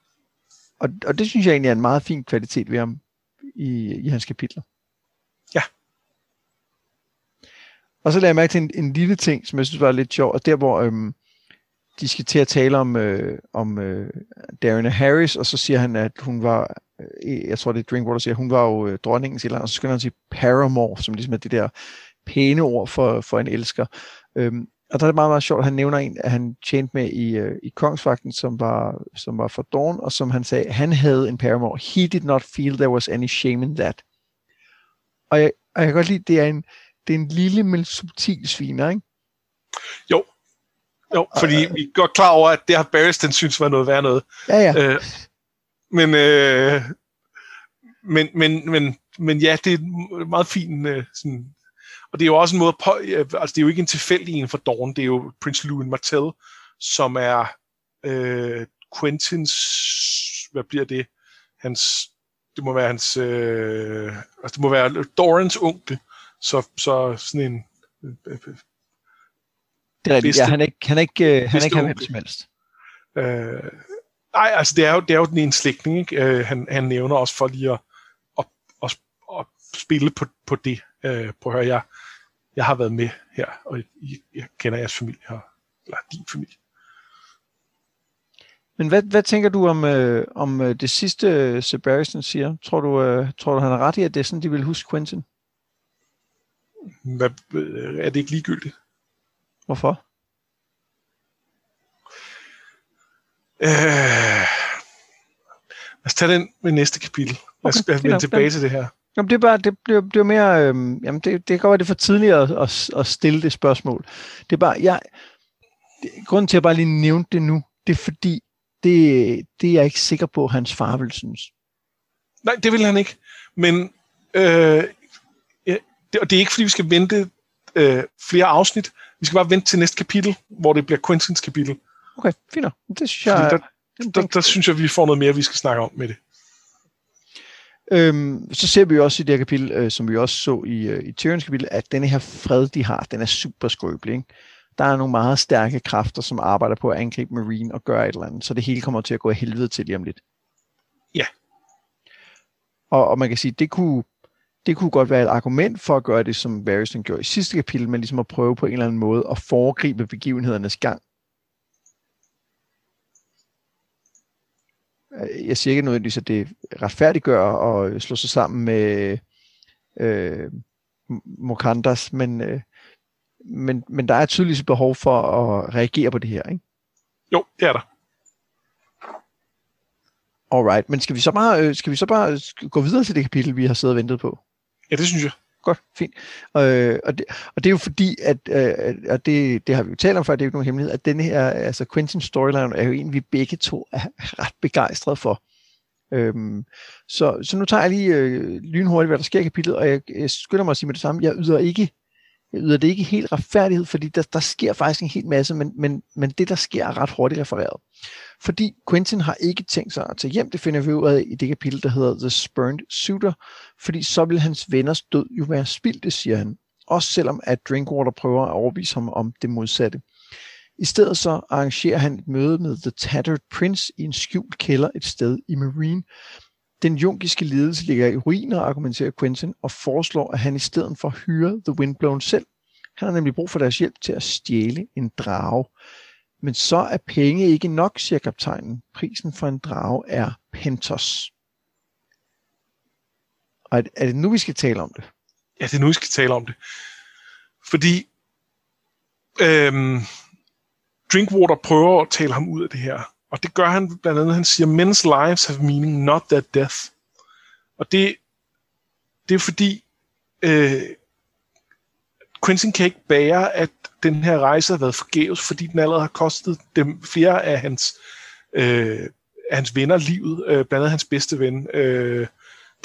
Og, og det synes jeg egentlig er en meget fin kvalitet ved ham i, i hans kapitler. Og så lagde jeg mærke til en, en lille ting, som jeg synes var lidt sjov, og der hvor øhm, de skal til at tale om, øh, om øh, Darren Harris, og så siger han, at hun var, øh, jeg tror det er Drinkwater siger, hun var jo øh, dronningen til og så skal han sige Paramore, som ligesom er det der pæne ord for, for en elsker. Øhm, og der er det meget, meget sjovt, at han nævner en, at han tjente med i, øh, i Kongsvagten, som var, som var for Dawn, og som han sagde, han havde en Paramore. He did not feel there was any shame in that. Og jeg, og jeg kan godt lide, det er en, det er en lille, men subtil sviner, ikke? Jo. Jo, fordi og, vi er godt klar over, at det har Barristan synes var noget værd noget. Ja, ja. Øh, men, øh, men, men, men, men ja, det er meget fint øh, sådan, og det er jo også en måde på, øh, altså det er jo ikke en tilfældig en for Dawn, det er jo Prince Louis Martell, som er øh, Quentins, hvad bliver det, hans, det må være hans, øh, altså det må være Dorans onkel, så, så sådan en... Øh, øh, det er rigtigt, ja, han er ikke, han er ikke, øh, han er ikke hvem som helst. Øh, nej, altså det er jo, det er jo den ene slægtning, ikke? Øh, han, han nævner også for lige at, at, at, at spille på, på det. Øh, på at høre, jeg, jeg har været med her, og I, jeg kender jeres familie her, eller din familie. Men hvad, hvad tænker du om, øh, om øh, det sidste, øh, Sebastian siger? Tror du, øh, tror du, han har ret i, at det er sådan, de vil huske Quentin? Hvad, øh, er det ikke ligegyldigt? Hvorfor? Øh, lad os tage den med næste kapitel. Lad os okay, vende tilbage til det her. Jamen, det er bare, det bliver, det bliver mere, øh, jamen det, det kan godt være, det er for tidligt at, at, at stille det spørgsmål. Det er bare, jeg, det, grunden til, at jeg bare lige nævnte det nu, det er fordi, det, det er jeg ikke sikker på, at hans far vil synes. Nej, det vil han ikke. Men, øh, det, og det er ikke, fordi vi skal vente øh, flere afsnit. Vi skal bare vente til næste kapitel, hvor det bliver Quentins kapitel. Okay, fint. Det synes jeg... der, der, der, der synes jeg, vi får noget mere, vi skal snakke om med det. Øhm, så ser vi jo også i det her kapitel, øh, som vi også så i, øh, i Tyrions kapitel, at denne her fred, de har, den er super skrøbelig. Ikke? Der er nogle meget stærke kræfter, som arbejder på at angribe Marine og gøre et eller andet, så det hele kommer til at gå i helvede til lige om lidt. Ja. Og, og man kan sige, det kunne, det kunne godt være et argument for at gøre det, som Varys gjorde i sidste kapitel, men ligesom at prøve på en eller anden måde at foregribe begivenhedernes gang. Øh, jeg siger ikke nødvendigvis, at det retfærdiggør at slå sig sammen med øh, Mokandas, men, øh, men, men der er tydeligvis behov for at reagere på det her, ikke? Jo, det er der. Alright, men skal vi så bare, øh, skal vi så bare gå videre til det kapitel, vi har siddet og ventet på? Ja, det synes jeg. Godt, fint. Øh, og, det, og det er jo fordi, at øh, og det, det har vi jo talt om før, det er jo ikke nogen hemmelighed, at den her, altså Quentin storyline er jo en, vi begge to er ret begejstrede for. Øhm, så, så nu tager jeg lige øh, lynhurtigt, hvad der sker i kapitlet, og jeg, jeg skynder mig at sige med det samme, jeg yder ikke yder det ikke helt retfærdighed, fordi der, der sker faktisk en hel masse, men, men, men det, der sker, er ret hurtigt refereret. Fordi Quentin har ikke tænkt sig at tage hjem, det finder vi ud af i det kapitel, der hedder The Spurned Suitor, fordi så vil hans venners død jo være spildt, siger han. Også selvom at Drinkwater prøver at overbevise ham om det modsatte. I stedet så arrangerer han et møde med The Tattered Prince i en skjult kælder et sted i Marine. Den jungiske ledelse ligger i ruiner, argumenterer Quentin, og foreslår, at han i stedet for hyre The Windblown selv. Han har nemlig brug for deres hjælp til at stjæle en drage. Men så er penge ikke nok, siger kaptajnen. Prisen for en drage er Pentos. Og er, er det nu, vi skal tale om det? Ja, det er nu, vi skal tale om det. Fordi øhm, Drinkwater prøver at tale ham ud af det her. Og det gør han blandt andet, han siger, men's lives have meaning, not their death. Og det, det er fordi, øh, Quentin kan ikke bære, at den her rejse har været forgæves, fordi den allerede har kostet dem flere af hans, øh, af hans venner livet, øh, blandt andet hans bedste ven, øh,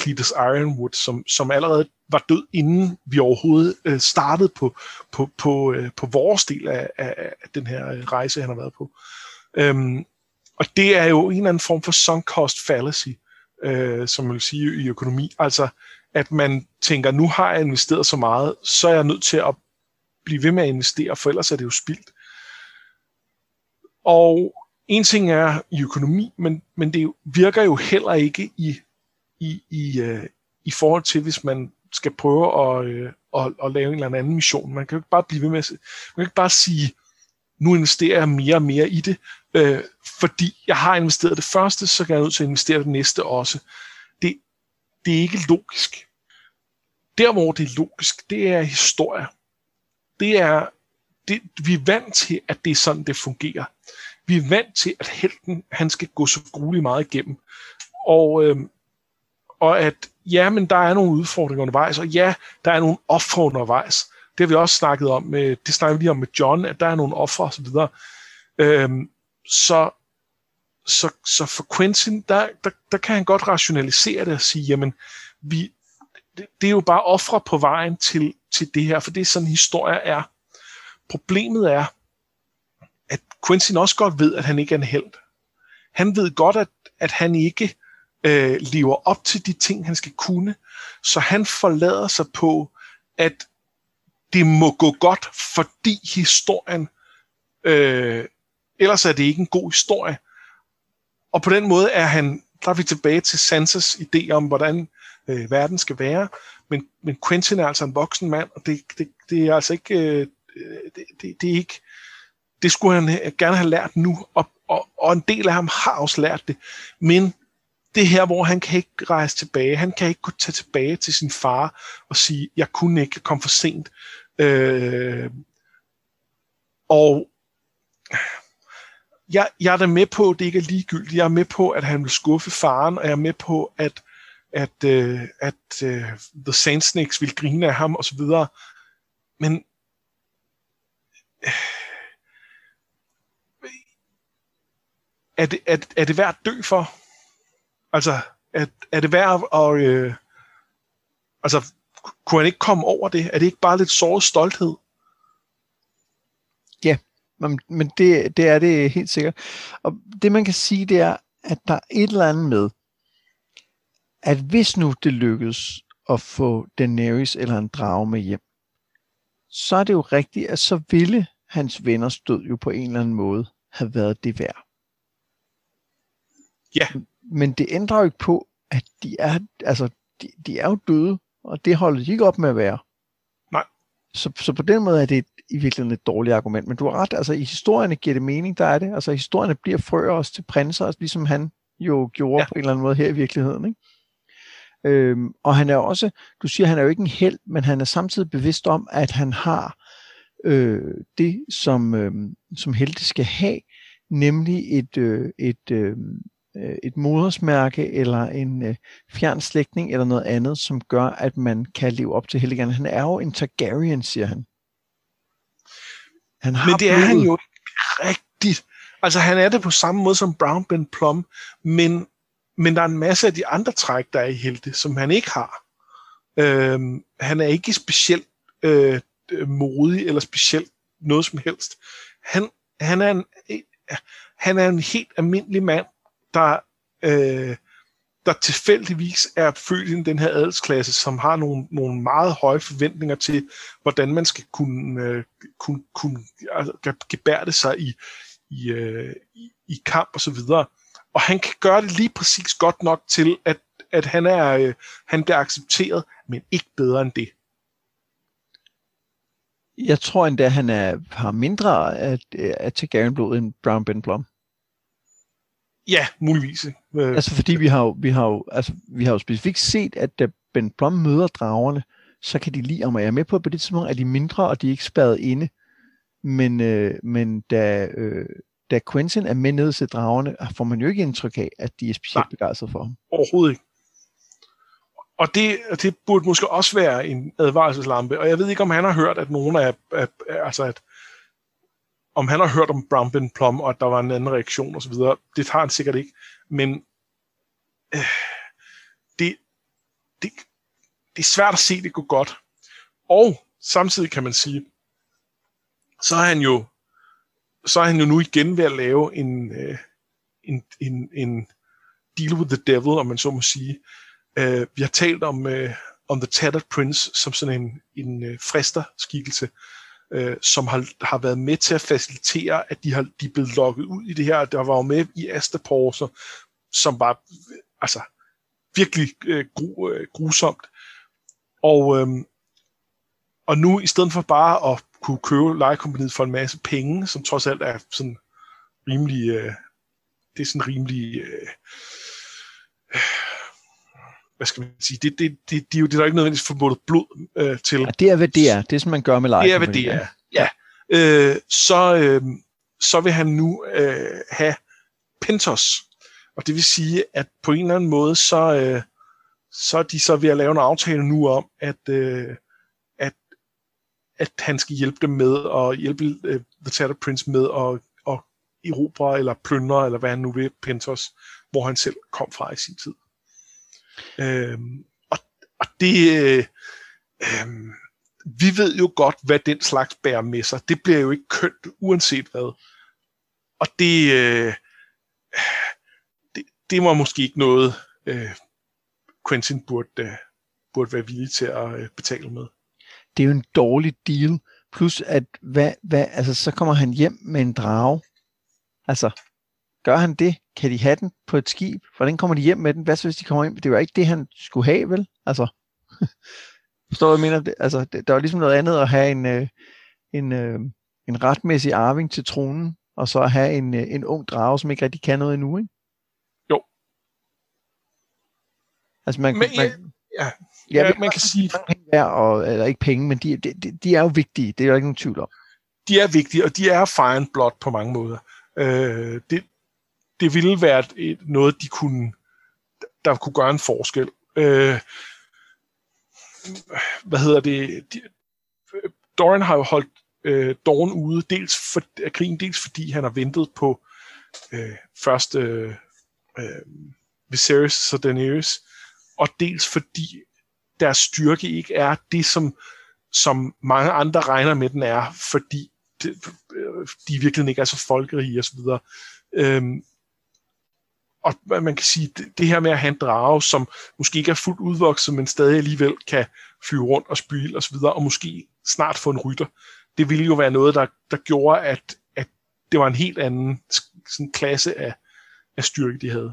Cletus Ironwood, som, som allerede var død, inden vi overhovedet øh, startede på, på, på, øh, på vores del af, af, af den her rejse, han har været på. Øhm, og det er jo en eller anden form for sunk cost fallacy, øh, som man vil sige i økonomi. Altså, at man tænker, nu har jeg investeret så meget, så er jeg nødt til at blive ved med at investere, for ellers er det jo spildt. Og en ting er i økonomi, men, men det virker jo heller ikke i, i, i, øh, i forhold til, hvis man skal prøve at, øh, at, at lave en eller anden mission. Man kan jo ikke bare blive ved med at, man kan ikke bare sige, nu investerer jeg mere og mere i det, øh, fordi jeg har investeret det første, så kan jeg nødt til at investere det næste også. Det, det er ikke logisk. Der, hvor det er logisk, det er historie. Det er, det, vi er vant til, at det er sådan, det fungerer. Vi er vant til, at helten, han skal gå så grueligt meget igennem. Og, øh, og at, ja, men der er nogle udfordringer undervejs, og ja, der er nogle ofre undervejs. Det har vi også snakket om, med, det snakker vi lige om med John, at der er nogle ofre osv. Øhm, så, så, så for Quentin, der, der, der kan han godt rationalisere det og sige, jamen, vi, det, det er jo bare ofre på vejen til, til det her, for det er sådan, historie er. Problemet er, at Quentin også godt ved, at han ikke er en held. Han ved godt, at, at han ikke øh, lever op til de ting, han skal kunne, så han forlader sig på, at det må gå godt, fordi historien, øh, ellers er det ikke en god historie. Og på den måde er han, der er vi tilbage til Sansas idé om, hvordan øh, verden skal være, men, men Quentin er altså en voksen mand, og det, det, det er altså ikke, øh, det, det, det er ikke, det skulle han gerne have lært nu, og, og, og en del af ham har også lært det, men det her, hvor han kan ikke rejse tilbage, han kan ikke gå tage tilbage til sin far og sige, jeg kunne ikke komme for sent. Øh, og jeg, jeg er da med på, at det ikke er ligegyldigt. Jeg er med på, at han vil skuffe faren, og jeg er med på, at, at, øh, at øh, The Sand Snakes vil grine af ham, osv. Men øh, er, det, er, er det værd at dø for? Altså, er, er det værd at... Uh, altså, kunne han ikke komme over det? Er det ikke bare lidt såret stolthed? Ja, men, men det, det er det helt sikkert. Og det man kan sige, det er, at der er et eller andet med, at hvis nu det lykkes at få Daenerys eller en drage med hjem, så er det jo rigtigt, at så ville hans venners død jo på en eller anden måde have været det værd. Ja. Men det ændrer jo ikke på, at de er, altså, de, de er jo døde, og det holder de ikke op med at være. Nej. Så, så på den måde er det i virkeligheden et dårligt argument. Men du har ret, altså i historierne giver det mening, der er det. Altså historierne bliver frøer også til prinser, ligesom han jo gjorde ja. på en eller anden måde her i virkeligheden. Ikke? Øhm, og han er også, du siger, han er jo ikke en held, men han er samtidig bevidst om, at han har øh, det, som, øh, som helte skal have, nemlig et, øh, et, øh, øh, et modersmærke eller en øh, fjern slægtning eller noget andet, som gør, at man kan leve op til helligånden. Han er jo en Targaryen, siger han. han har men det er han jo rigtigt. Altså han er det på samme måde som Brown Ben Plum, men, men der er en masse af de andre træk, der er i helte, som han ikke har. Øhm, han er ikke specielt øh, modig eller specielt noget som helst. Han, han, er en, han er en helt almindelig mand, der, øh, der tilfældigvis er født i den her adelsklasse, som har nogle, nogle meget høje forventninger til, hvordan man skal kunne, øh, kunne, kunne altså, gebærde sig i, i, øh, i, i kamp og så videre. Og han kan gøre det lige præcis godt nok til, at, at han, er, øh, han bliver accepteret, men ikke bedre end det. Jeg tror endda, at han er, har mindre af, af Targaryen-blod end Brown Ben Blom. Ja, muligvis. Øh, altså fordi vi har jo, vi har jo, altså, vi har jo specifikt set, at da Ben Plum møder dragerne, så kan de lide ham, og jeg er med på, at på det tidspunkt er de mindre, og de er ikke spadet inde. Men, øh, men da, øh, da Quentin er med ned til dragerne, får man jo ikke indtryk af, at de er specielt Nej, begejstrede for ham. Overhovedet ikke. Og det, det burde måske også være en advarselslampe, og jeg ved ikke, om han har hørt, at nogen af, af, af altså at om han har hørt om Brown Plum, og at der var en anden reaktion osv., det tager han sikkert ikke. Men øh, det, det, det er svært at se, det går godt. Og samtidig kan man sige, så er han jo, så er han jo nu igen ved at lave en, øh, en, en, en deal with the devil, om man så må sige. Øh, vi har talt om, øh, om The Tattered Prince som sådan en, en øh, frister-skikkelse, øh, som har, har været med til at facilitere, at de, har, de er blevet lukket ud i det her. Der var jo med i Astapor, som var altså, virkelig øh, gru, øh, grusomt. Og, øh, og nu, i stedet for bare at kunne købe lejekompaniet for en masse penge, som trods alt er sådan rimelig, øh, det er sådan rimelig, øh, hvad skal man sige, det, det, det, det, er jo det er der ikke nødvendigvis forbundet blod øh, til. Ja, det er, hvad det er. Det er, som man gør med Det er, hvad det er, ja. Øh, så, øh, så vil han nu øh, have Pentos. Og det vil sige, at på en eller anden måde, så, øh, så er de så ved at lave en aftale nu om, at, øh, at, at han skal hjælpe dem med, og hjælpe øh, The Tatter Prince med at, at erobre eller plyndre, eller hvad han nu vil, Pentos, hvor han selv kom fra i sin tid. Øh, og, og det... Øh, øh, vi ved jo godt, hvad den slags bærer med sig. Det bliver jo ikke kønt, uanset hvad. Og det, øh, det, det var måske ikke noget, øh, Quentin burde, øh, burde være villig til at øh, betale med. Det er jo en dårlig deal. Plus, at hvad, hvad, altså, så kommer han hjem med en drage. Altså, gør han det? Kan de have den på et skib? Hvordan kommer de hjem med den? Hvad så, hvis de kommer hjem? Det var ikke det, han skulle have, vel? Altså, (laughs) forstår jeg mener? Altså, det, der var ligesom noget andet at have en, øh, en, øh, en retmæssig arving til tronen, og så at have en, øh, en ung drage, som ikke rigtig kan noget endnu, ikke? Jo. Altså man, Men, man, ja, ja, ja, man kan sige... Penge er, og, eller ikke penge, men de, de, de er jo vigtige, det er jo ikke nogen tvivl om. De er vigtige, og de er fire and blood på mange måder. Øh, det, det ville være et, noget, de kunne, der kunne gøre en forskel. Øh, hvad hedder det? De, Doran har jo holdt øh, Dorn ude, dels for, af krigen, dels fordi han har ventet på øh, først øh, øh, Viserys og Daenerys, og dels fordi deres styrke ikke er det, som, som mange andre regner med, den er, fordi øh, de, de virkelig ikke er så folkerige osv. Øhm, og man kan sige, det, det her med at have en drage, som måske ikke er fuldt udvokset, men stadig alligevel kan flyve rundt og spyle osv., og, og måske snart få en rytter, det ville jo være noget, der, der gjorde, at, at det var en helt anden sådan klasse af, af styrke, de havde.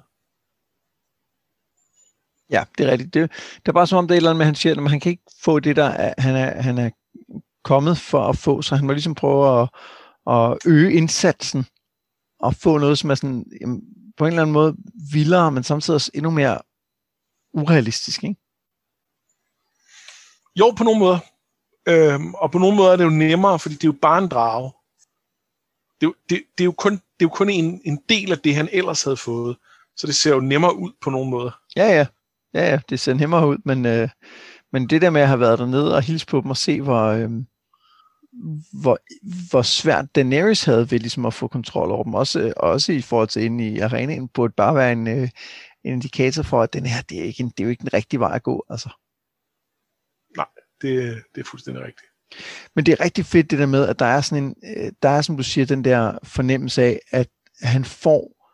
Ja, det er rigtigt. Det, det er bare som om, det er et eller andet med, han siger, at han kan ikke få det, der er, han, er, han er kommet for at få, så han må ligesom prøve at, at øge indsatsen og få noget, som er sådan, jamen, på en eller anden måde vildere, men samtidig også endnu mere urealistisk, ikke? Jo, på nogle måder. Øhm, og på nogle måder er det jo nemmere, fordi det er jo bare en drage. Det, det, det er jo kun, det er jo kun en, en del af det, han ellers havde fået. Så det ser jo nemmere ud på nogle måder. Ja, ja. Ja, ja, det ser nemmere ud, men, øh, men det der med at have været dernede og hilse på dem og se, hvor, øh, hvor, hvor svært Daenerys havde ved ligesom at få kontrol over dem, også, også i forhold til inde i arenaen, burde bare være en, øh, en indikator for, at den her, det er, ikke en, det er jo ikke den rigtige vej at gå. Altså. Nej, det, det er fuldstændig rigtigt. Men det er rigtig fedt det der med, at der er sådan en, øh, der er som du siger, den der fornemmelse af, at han får,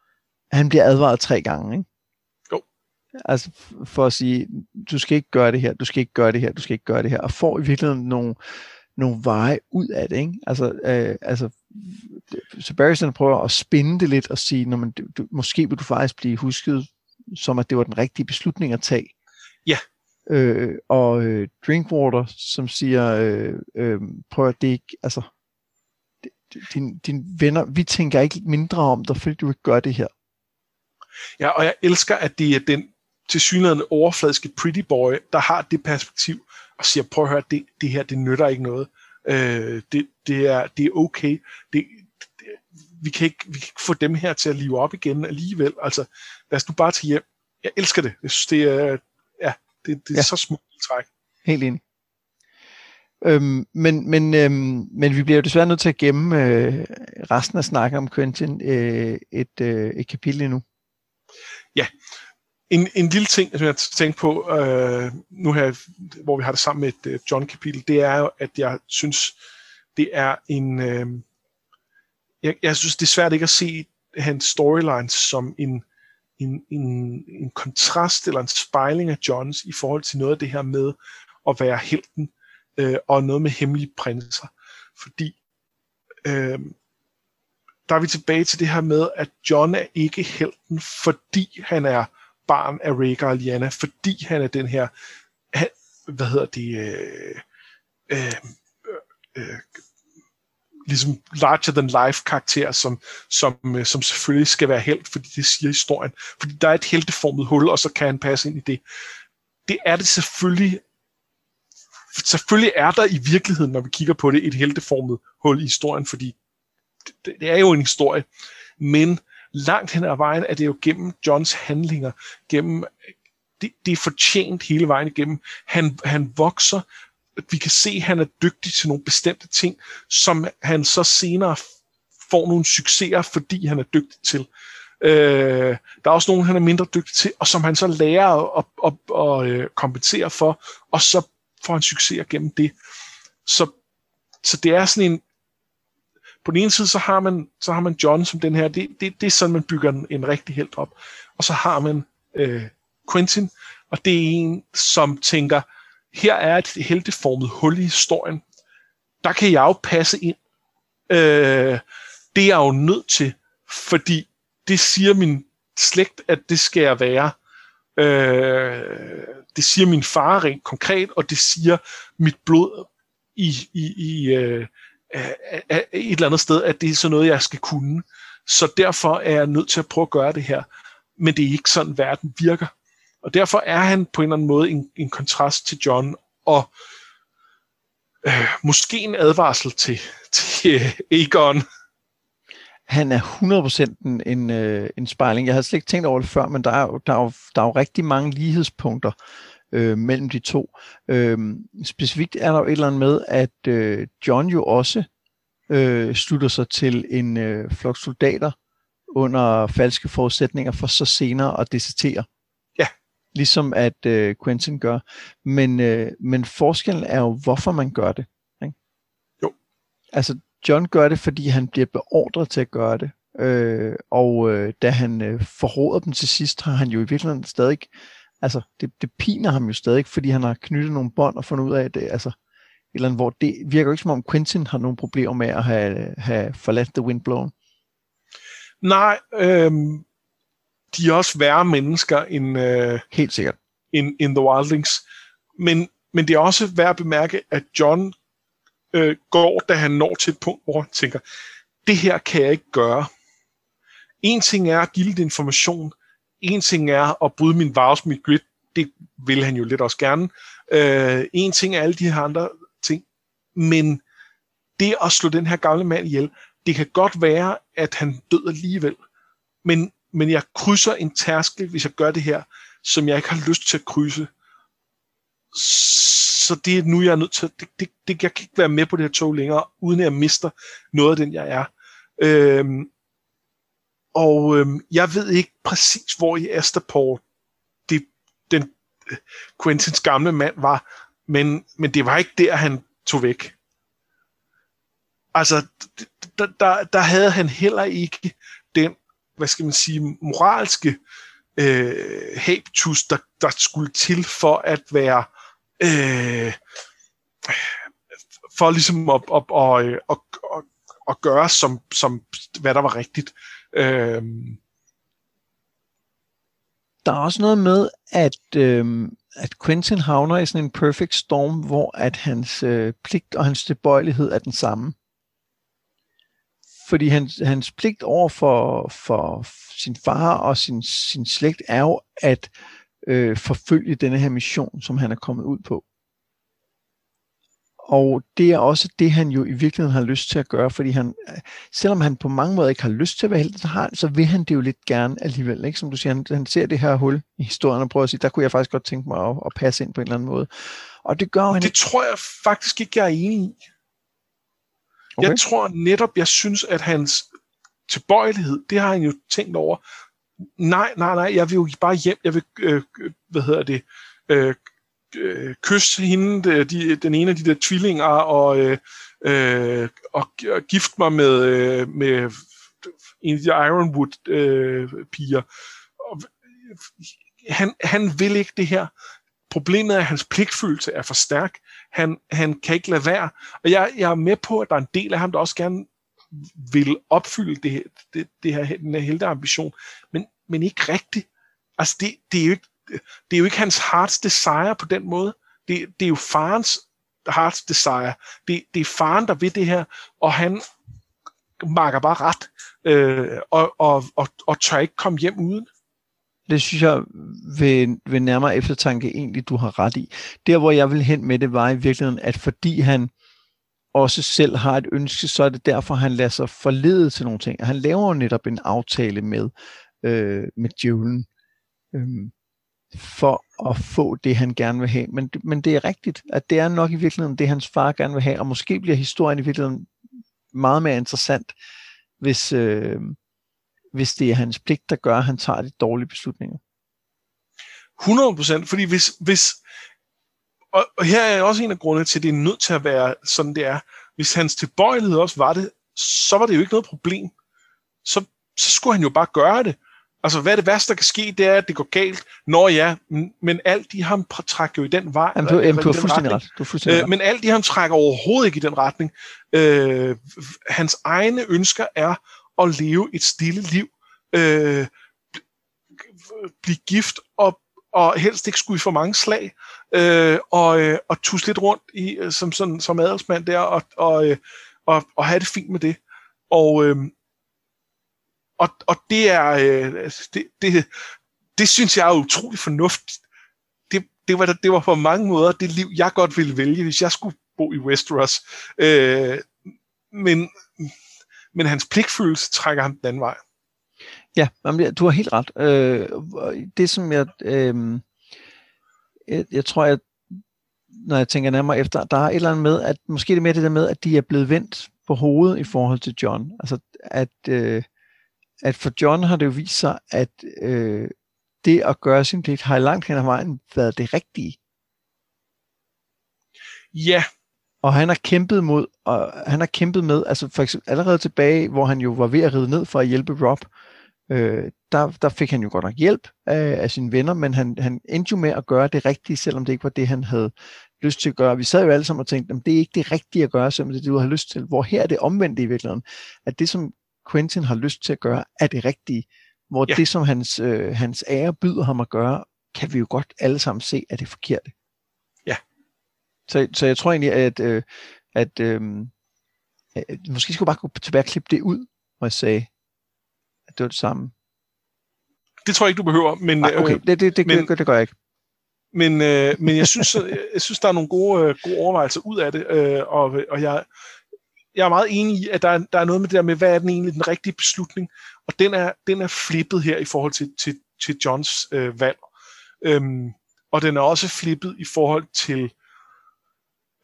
han bliver advaret tre gange, ikke? Jo. Altså for at sige, du skal ikke gøre det her, du skal ikke gøre det her, du skal ikke gøre det her, og får i virkeligheden nogle, nogle veje ud af det, ikke? Altså, øh, altså så Barristan prøver at spinde det lidt og sige, når man, du, måske vil du faktisk blive husket, som at det var den rigtige beslutning at tage. Ja. Øh, og øh, Drinkwater, som siger, øh, øh, prøv at det ikke, altså, din, din venner, vi tænker ikke mindre om dig, fordi du ikke gør det her. Ja, og jeg elsker, at det er den tilsyneladende overfladiske pretty boy, der har det perspektiv, og siger, prøv at høre, det, det her, det nytter ikke noget. Øh, det, det, er, det er okay. Det, det, vi, kan ikke, vi kan ikke få dem her til at live op igen alligevel. Altså, lad os nu bare tage hjem. Jeg elsker det. Jeg synes, det er, ja, det, det er ja. så smukt træk. Helt enig. Øhm, men, men, øhm, men vi bliver jo desværre nødt til at gemme øh, resten af snakken om Quentin øh, et, øh, et kapitel endnu. Ja, en, en lille ting, som jeg tænkte på, øh, nu her, hvor vi har det sammen med et øh, John-kapitel, det er jo, at jeg synes, det er en... Øh, jeg, jeg synes, det er svært ikke at se hans storyline som en, en, en, en kontrast eller en spejling af Johns i forhold til noget af det her med at være helten øh, og noget med hemmelige prinser. Fordi øh, der er vi tilbage til det her med, at John er ikke helten, fordi han er barn af Rhaegar og Lyanna, fordi han er den her han, hvad hedder det, øh, øh, øh, ligesom larger than life karakter, som, som, øh, som selvfølgelig skal være helt, fordi det siger historien. Fordi der er et helteformet hul, og så kan han passe ind i det. Det er det selvfølgelig selvfølgelig er der i virkeligheden, når vi kigger på det, et helteformet hul i historien, fordi det, det er jo en historie. Men langt hen ad vejen er det jo gennem Johns handlinger, gennem det, det er fortjent hele vejen igennem. Han, han vokser, vi kan se, at han er dygtig til nogle bestemte ting, som han så senere får nogle succeser, fordi han er dygtig til. Øh, der er også nogen, han er mindre dygtig til, og som han så lærer at, at, at, at øh, kompensere for, og så får han succeser gennem det. Så, så det er sådan en, på den ene side, så har man, så har man John som den her, det, det, det er sådan, man bygger en, en rigtig helt op. Og så har man øh, Quentin, og det er en, som tænker, her er et helteformet hul i historien. Der kan jeg jo passe ind. Øh, det er jeg jo nødt til, fordi det siger min slægt, at det skal jeg være. Øh, det siger min far rent konkret, og det siger mit blod i, i, i øh, et eller andet sted, at det er sådan noget, jeg skal kunne. Så derfor er jeg nødt til at prøve at gøre det her. Men det er ikke sådan, verden virker. Og derfor er han på en eller anden måde en, en kontrast til John, og øh, måske en advarsel til, til Egon. Han er 100% en, en, øh, en spejling. Jeg havde slet ikke tænkt over det før, men der er der er jo, der er jo rigtig mange lighedspunkter øh, mellem de to. Øh, specifikt er der jo et eller andet med, at øh, John jo også øh, slutter sig til en øh, flok soldater under falske forudsætninger for så senere at desertere. Ja. Ligesom at øh, Quentin gør. Men, øh, men forskellen er jo, hvorfor man gør det. Ikke? Jo. Altså, John gør det, fordi han bliver beordret til at gøre det. Øh, og øh, da han øh, forråder dem til sidst, har han jo i virkeligheden stadig altså, det, det piner ham jo stadig, fordi han har knyttet nogle bånd og fundet ud af, at det, altså, et eller andet, hvor det virker jo ikke som om Quentin har nogle problemer med at have, have forladt The Windblown. Nej, øhm, de er også værre mennesker end, øh, Helt sikkert. end, end The Wildlings. Men, men det er også værd at bemærke, at John øh, går, da han når til et punkt, hvor han tænker, det her kan jeg ikke gøre. En ting er at give information, en ting er at bryde min vows, mit grid, det vil han jo lidt også gerne. Øh, en ting er alle de her andre ting, men det at slå den her gamle mand ihjel, det kan godt være, at han død alligevel, men, men jeg krydser en tærskel, hvis jeg gør det her, som jeg ikke har lyst til at krydse. Så det er nu, jeg er nødt til, det, det, det, jeg kan ikke være med på det her tog længere, uden at jeg mister noget af den, jeg er. Øhm, og øh, jeg ved ikke præcis, hvor i Astaport det, den øh, Quentins gamle mand var, men, men det var ikke der, han tog væk. Altså, der, der, der havde han heller ikke den, hvad skal man sige, moralske øh, habitus, der, der skulle til for at være øh, for ligesom at, at, at, at, at, at gøre som, som hvad der var rigtigt. Øhm. Der er også noget med, at, øhm, at Quentin havner i sådan en perfect storm, hvor at hans øh, pligt og hans tilbøjelighed er den samme. Fordi hans, hans pligt over for, for sin far og sin, sin slægt er jo at øh, forfølge denne her mission, som han er kommet ud på. Og det er også det, han jo i virkeligheden har lyst til at gøre, fordi han, selvom han på mange måder ikke har lyst til at være heldig, så, har, så vil han det jo lidt gerne alligevel. Ikke? Som du siger, han, han ser det her hul i historien og prøver at sige, der kunne jeg faktisk godt tænke mig at, at passe ind på en eller anden måde. Og det gør han Det tror jeg faktisk ikke, jeg er enig i. Okay. Jeg tror netop, jeg synes, at hans tilbøjelighed, det har han jo tænkt over. Nej, nej, nej, jeg vil jo bare hjem, jeg vil, øh, hvad hedder det, øh, øh, kysse hende, de, den ene af de der tvillinger, og, øh, øh, og, og gifte mig med, øh, med en af de Ironwood-piger. Øh, og, han, han vil ikke det her. Problemet er, at hans pligtfølelse er for stærk. Han, han kan ikke lade være. Og jeg, jeg er med på, at der er en del af ham, der også gerne vil opfylde det, det, det her, den her helteambition, men, men ikke rigtigt. Altså, det, det, er jo ikke, det er jo ikke hans hearts desire på den måde. Det, det er jo farens heart's desire. Det, det er faren, der vil det her, og han marker bare ret, øh, og, og, og, og tør ikke komme hjem uden. Det synes jeg ved, ved nærmere eftertanke egentlig, du har ret i. Der, hvor jeg vil hen med det, var i virkeligheden, at fordi han også selv har et ønske, så er det derfor, han lader sig forlede til nogle ting. Han laver jo netop en aftale med, øh, med djævlen, øh, for at få det, han gerne vil have. Men, men det er rigtigt, at det er nok i virkeligheden det, hans far gerne vil have, og måske bliver historien i virkeligheden meget mere interessant, hvis, øh, hvis det er hans pligt, der gør, at han tager de dårlige beslutninger. 100%, fordi hvis, hvis og, og her er også en af grundene til, at det er nødt til at være sådan, det er. Hvis hans tilbøjelighed også var det, så var det jo ikke noget problem. Så, så skulle han jo bare gøre det. Altså, hvad er det værste, der kan ske, det er, at det går galt. Nå ja, men, alt de ham trækker jo i den vej. Jamen, du, jamen, du har fuldstændig ret. Du fuldstændig øh, ret. Men alt de ham trækker overhovedet ikke i den retning. Øh, hans egne ønsker er at leve et stille liv. Øh, blive gift og, og helst ikke skulle i for mange slag. Øh, og, øh, og tusle lidt rundt i, øh, som, sådan, som adelsmand der, og, og, øh, og, og have det fint med det. Og, øh, og, og det er, øh, altså, det, det, det synes jeg er utrolig fornuftigt. Det, det, var, det var på mange måder det liv, jeg godt ville vælge, hvis jeg skulle bo i Westeros. Øh, men, men hans pligtfølelse trækker ham den anden vej. Ja, du har helt ret. Øh, det som jeg, øh, jeg, jeg tror, at når jeg tænker nærmere efter, der er et eller andet med, at måske det er mere det der med, at de er blevet vendt på hovedet i forhold til John. Altså, at, øh, at for John har det jo vist sig, at øh, det at gøre sin pligt har i langt hen ad vejen været det rigtige. Ja. Og han har kæmpet mod, og han har kæmpet med, altså for eksempel allerede tilbage, hvor han jo var ved at ride ned for at hjælpe Rob, øh, der, der fik han jo godt nok hjælp af, af sine venner, men han, han endte jo med at gøre det rigtige, selvom det ikke var det, han havde lyst til at gøre. Vi sad jo alle sammen og tænkte, at det er ikke det rigtige at gøre, selvom det er det, du har lyst til. Hvor her er det omvendt i virkeligheden, at det, som Quentin har lyst til at gøre, er det rigtige. Hvor ja. det, som hans, øh, hans ære byder ham at gøre, kan vi jo godt alle sammen se, at det er forkert. Ja. Så, så jeg tror egentlig, at, øh, at øh, at måske skulle bare gå tilbage og klippe det ud, hvor jeg sagde, at det var det samme. Det tror jeg ikke, du behøver. Men, Nej, okay, øh, det, det, det, men, det, det gør jeg ikke. Men, øh, men jeg, synes, jeg synes, der er nogle gode, øh, gode overvejelser ud af det, øh, og, og jeg, jeg er meget enig i, at der er, der er noget med det der med, hvad er den egentlig den rigtige beslutning, og den er, den er flippet her i forhold til, til, til Johns øh, valg. Øhm, og den er også flippet i forhold til,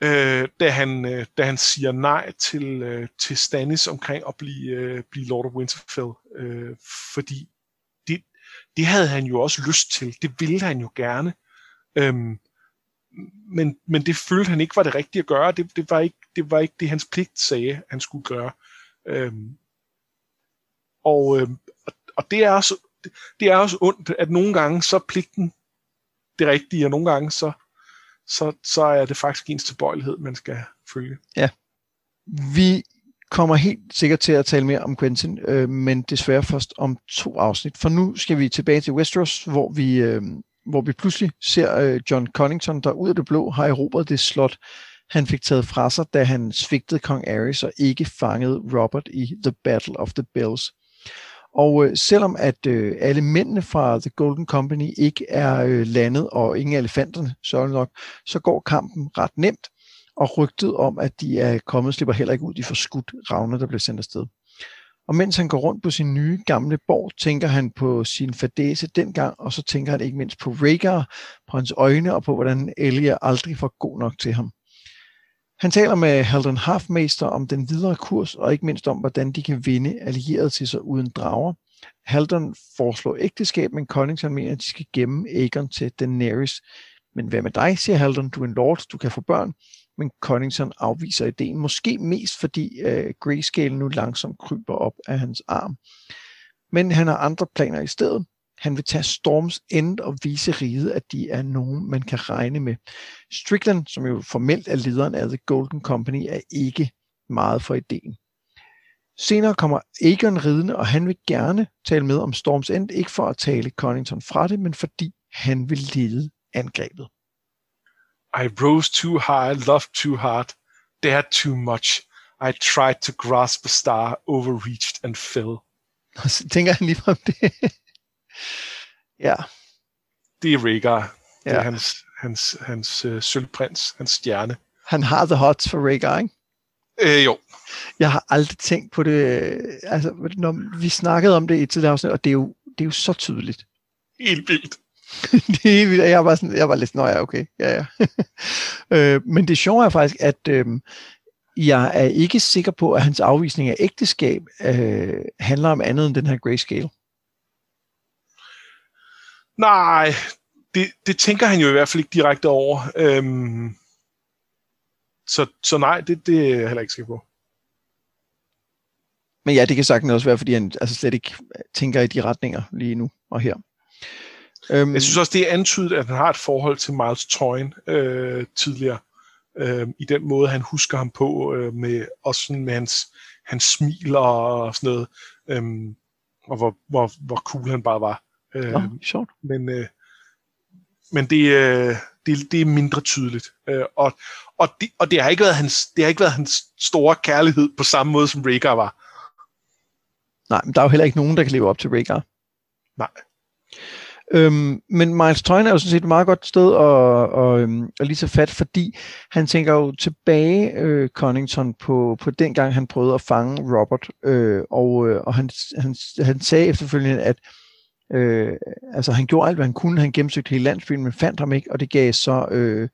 øh, da, han, øh, da han siger nej til, øh, til Stannis omkring at blive, øh, blive Lord of Winterfell, øh, fordi det, det havde han jo også lyst til, det ville han jo gerne. Øhm, men, men det følte han ikke var det rigtige at gøre. Det, det, var, ikke, det var ikke det, hans pligt sagde, han skulle gøre. Øhm, og, øhm, og det er også det er også ondt, at nogle gange så er pligten det rigtige, og nogle gange så, så, så er det faktisk ens tilbøjelighed, man skal følge. Ja. Vi kommer helt sikkert til at tale mere om Quentin, øh, men desværre først om to afsnit. For nu skal vi tilbage til Westeros, hvor vi øh, hvor vi pludselig ser øh, John Connington, der ud af det blå har erobret det slot, han fik taget fra sig, da han svigtede kong Ares og ikke fangede Robert i The Battle of the Bells. Og øh, selvom at øh, alle mændene fra The Golden Company ikke er øh, landet, og ingen elefanterne, så nok, så går kampen ret nemt, og rygtet om, at de er kommet, slipper heller ikke ud, de får skudt ravne, der bliver sendt afsted. Og mens han går rundt på sin nye gamle borg, tænker han på sin fadese dengang, og så tænker han ikke mindst på Rhaegar, på hans øjne og på, hvordan Elia aldrig får god nok til ham. Han taler med Halden Halfmeister om den videre kurs, og ikke mindst om, hvordan de kan vinde allieret til sig uden drager. Halden foreslår ægteskab, men Connington mener, at de skal gemme Aegon til Daenerys. Men hvad med dig, siger Halden, du er en lord, du kan få børn men Connington afviser ideen, måske mest fordi øh, Grayscale nu langsomt kryber op af hans arm. Men han har andre planer i stedet. Han vil tage Storms End og vise riget, at de er nogen, man kan regne med. Strickland, som jo formelt er lederen af The Golden Company, er ikke meget for ideen. Senere kommer Aegon ridende, og han vil gerne tale med om Storms End, ikke for at tale Connington fra det, men fordi han vil lede angrebet i rose too high, loved too hard, dared too much. I tried to grasp a star, overreached and fell. (laughs) Og så tænker han lige om det. (laughs) ja. Det er Rhaegar. Det Ja. er hans, hans, hans øh, sølvprins, hans stjerne. Han har the hots for Rhaegar, ikke? Øh, jo, Jeg har aldrig tænkt på det, altså når vi snakkede om det i et tidligere afsnit, og det er jo, det er jo så tydeligt. helt vildt. (laughs) det jeg var, sådan, jeg var lidt, nå ja, okay, ja, ja. (laughs) øh, men det sjove er faktisk, at øh, jeg er ikke sikker på, at hans afvisning af ægteskab øh, handler om andet end den her grayscale. Nej, det, det tænker han jo i hvert fald ikke direkte over. Øhm, så, så nej, det, det er jeg heller ikke sikker på. Men ja, det kan sagtens også være, fordi han altså slet ikke tænker i de retninger lige nu og her. Øhm, Jeg synes også, det er antydet, at han har et forhold til Miles Toyn øh, tidligere. Øh, I den måde, han husker ham på, øh, med, også sådan med hans, hans smil og sådan noget. Øh, og hvor, hvor, hvor cool han bare var. Øh, Nå, sjovt. men øh, men det, øh, det, det er mindre tydeligt. Øh, og, og, det, og det har ikke været hans det har ikke været hans store kærlighed på samme måde som Rhaegar var. Nej, men der er jo heller ikke nogen, der kan leve op til Rhaegar. Nej. Øhm, men Miles Tøjne er jo sådan set et meget godt sted at, at, øhm, at lige tage fat, fordi han tænker jo tilbage, øh, Connington, på, på den gang, han prøvede at fange Robert, øh, og, øh, og han, han, han sagde efterfølgende, at øh, altså, han gjorde alt, hvad han kunne, han gennemsøgte hele landsbyen, men fandt ham ikke, og det gav så øh,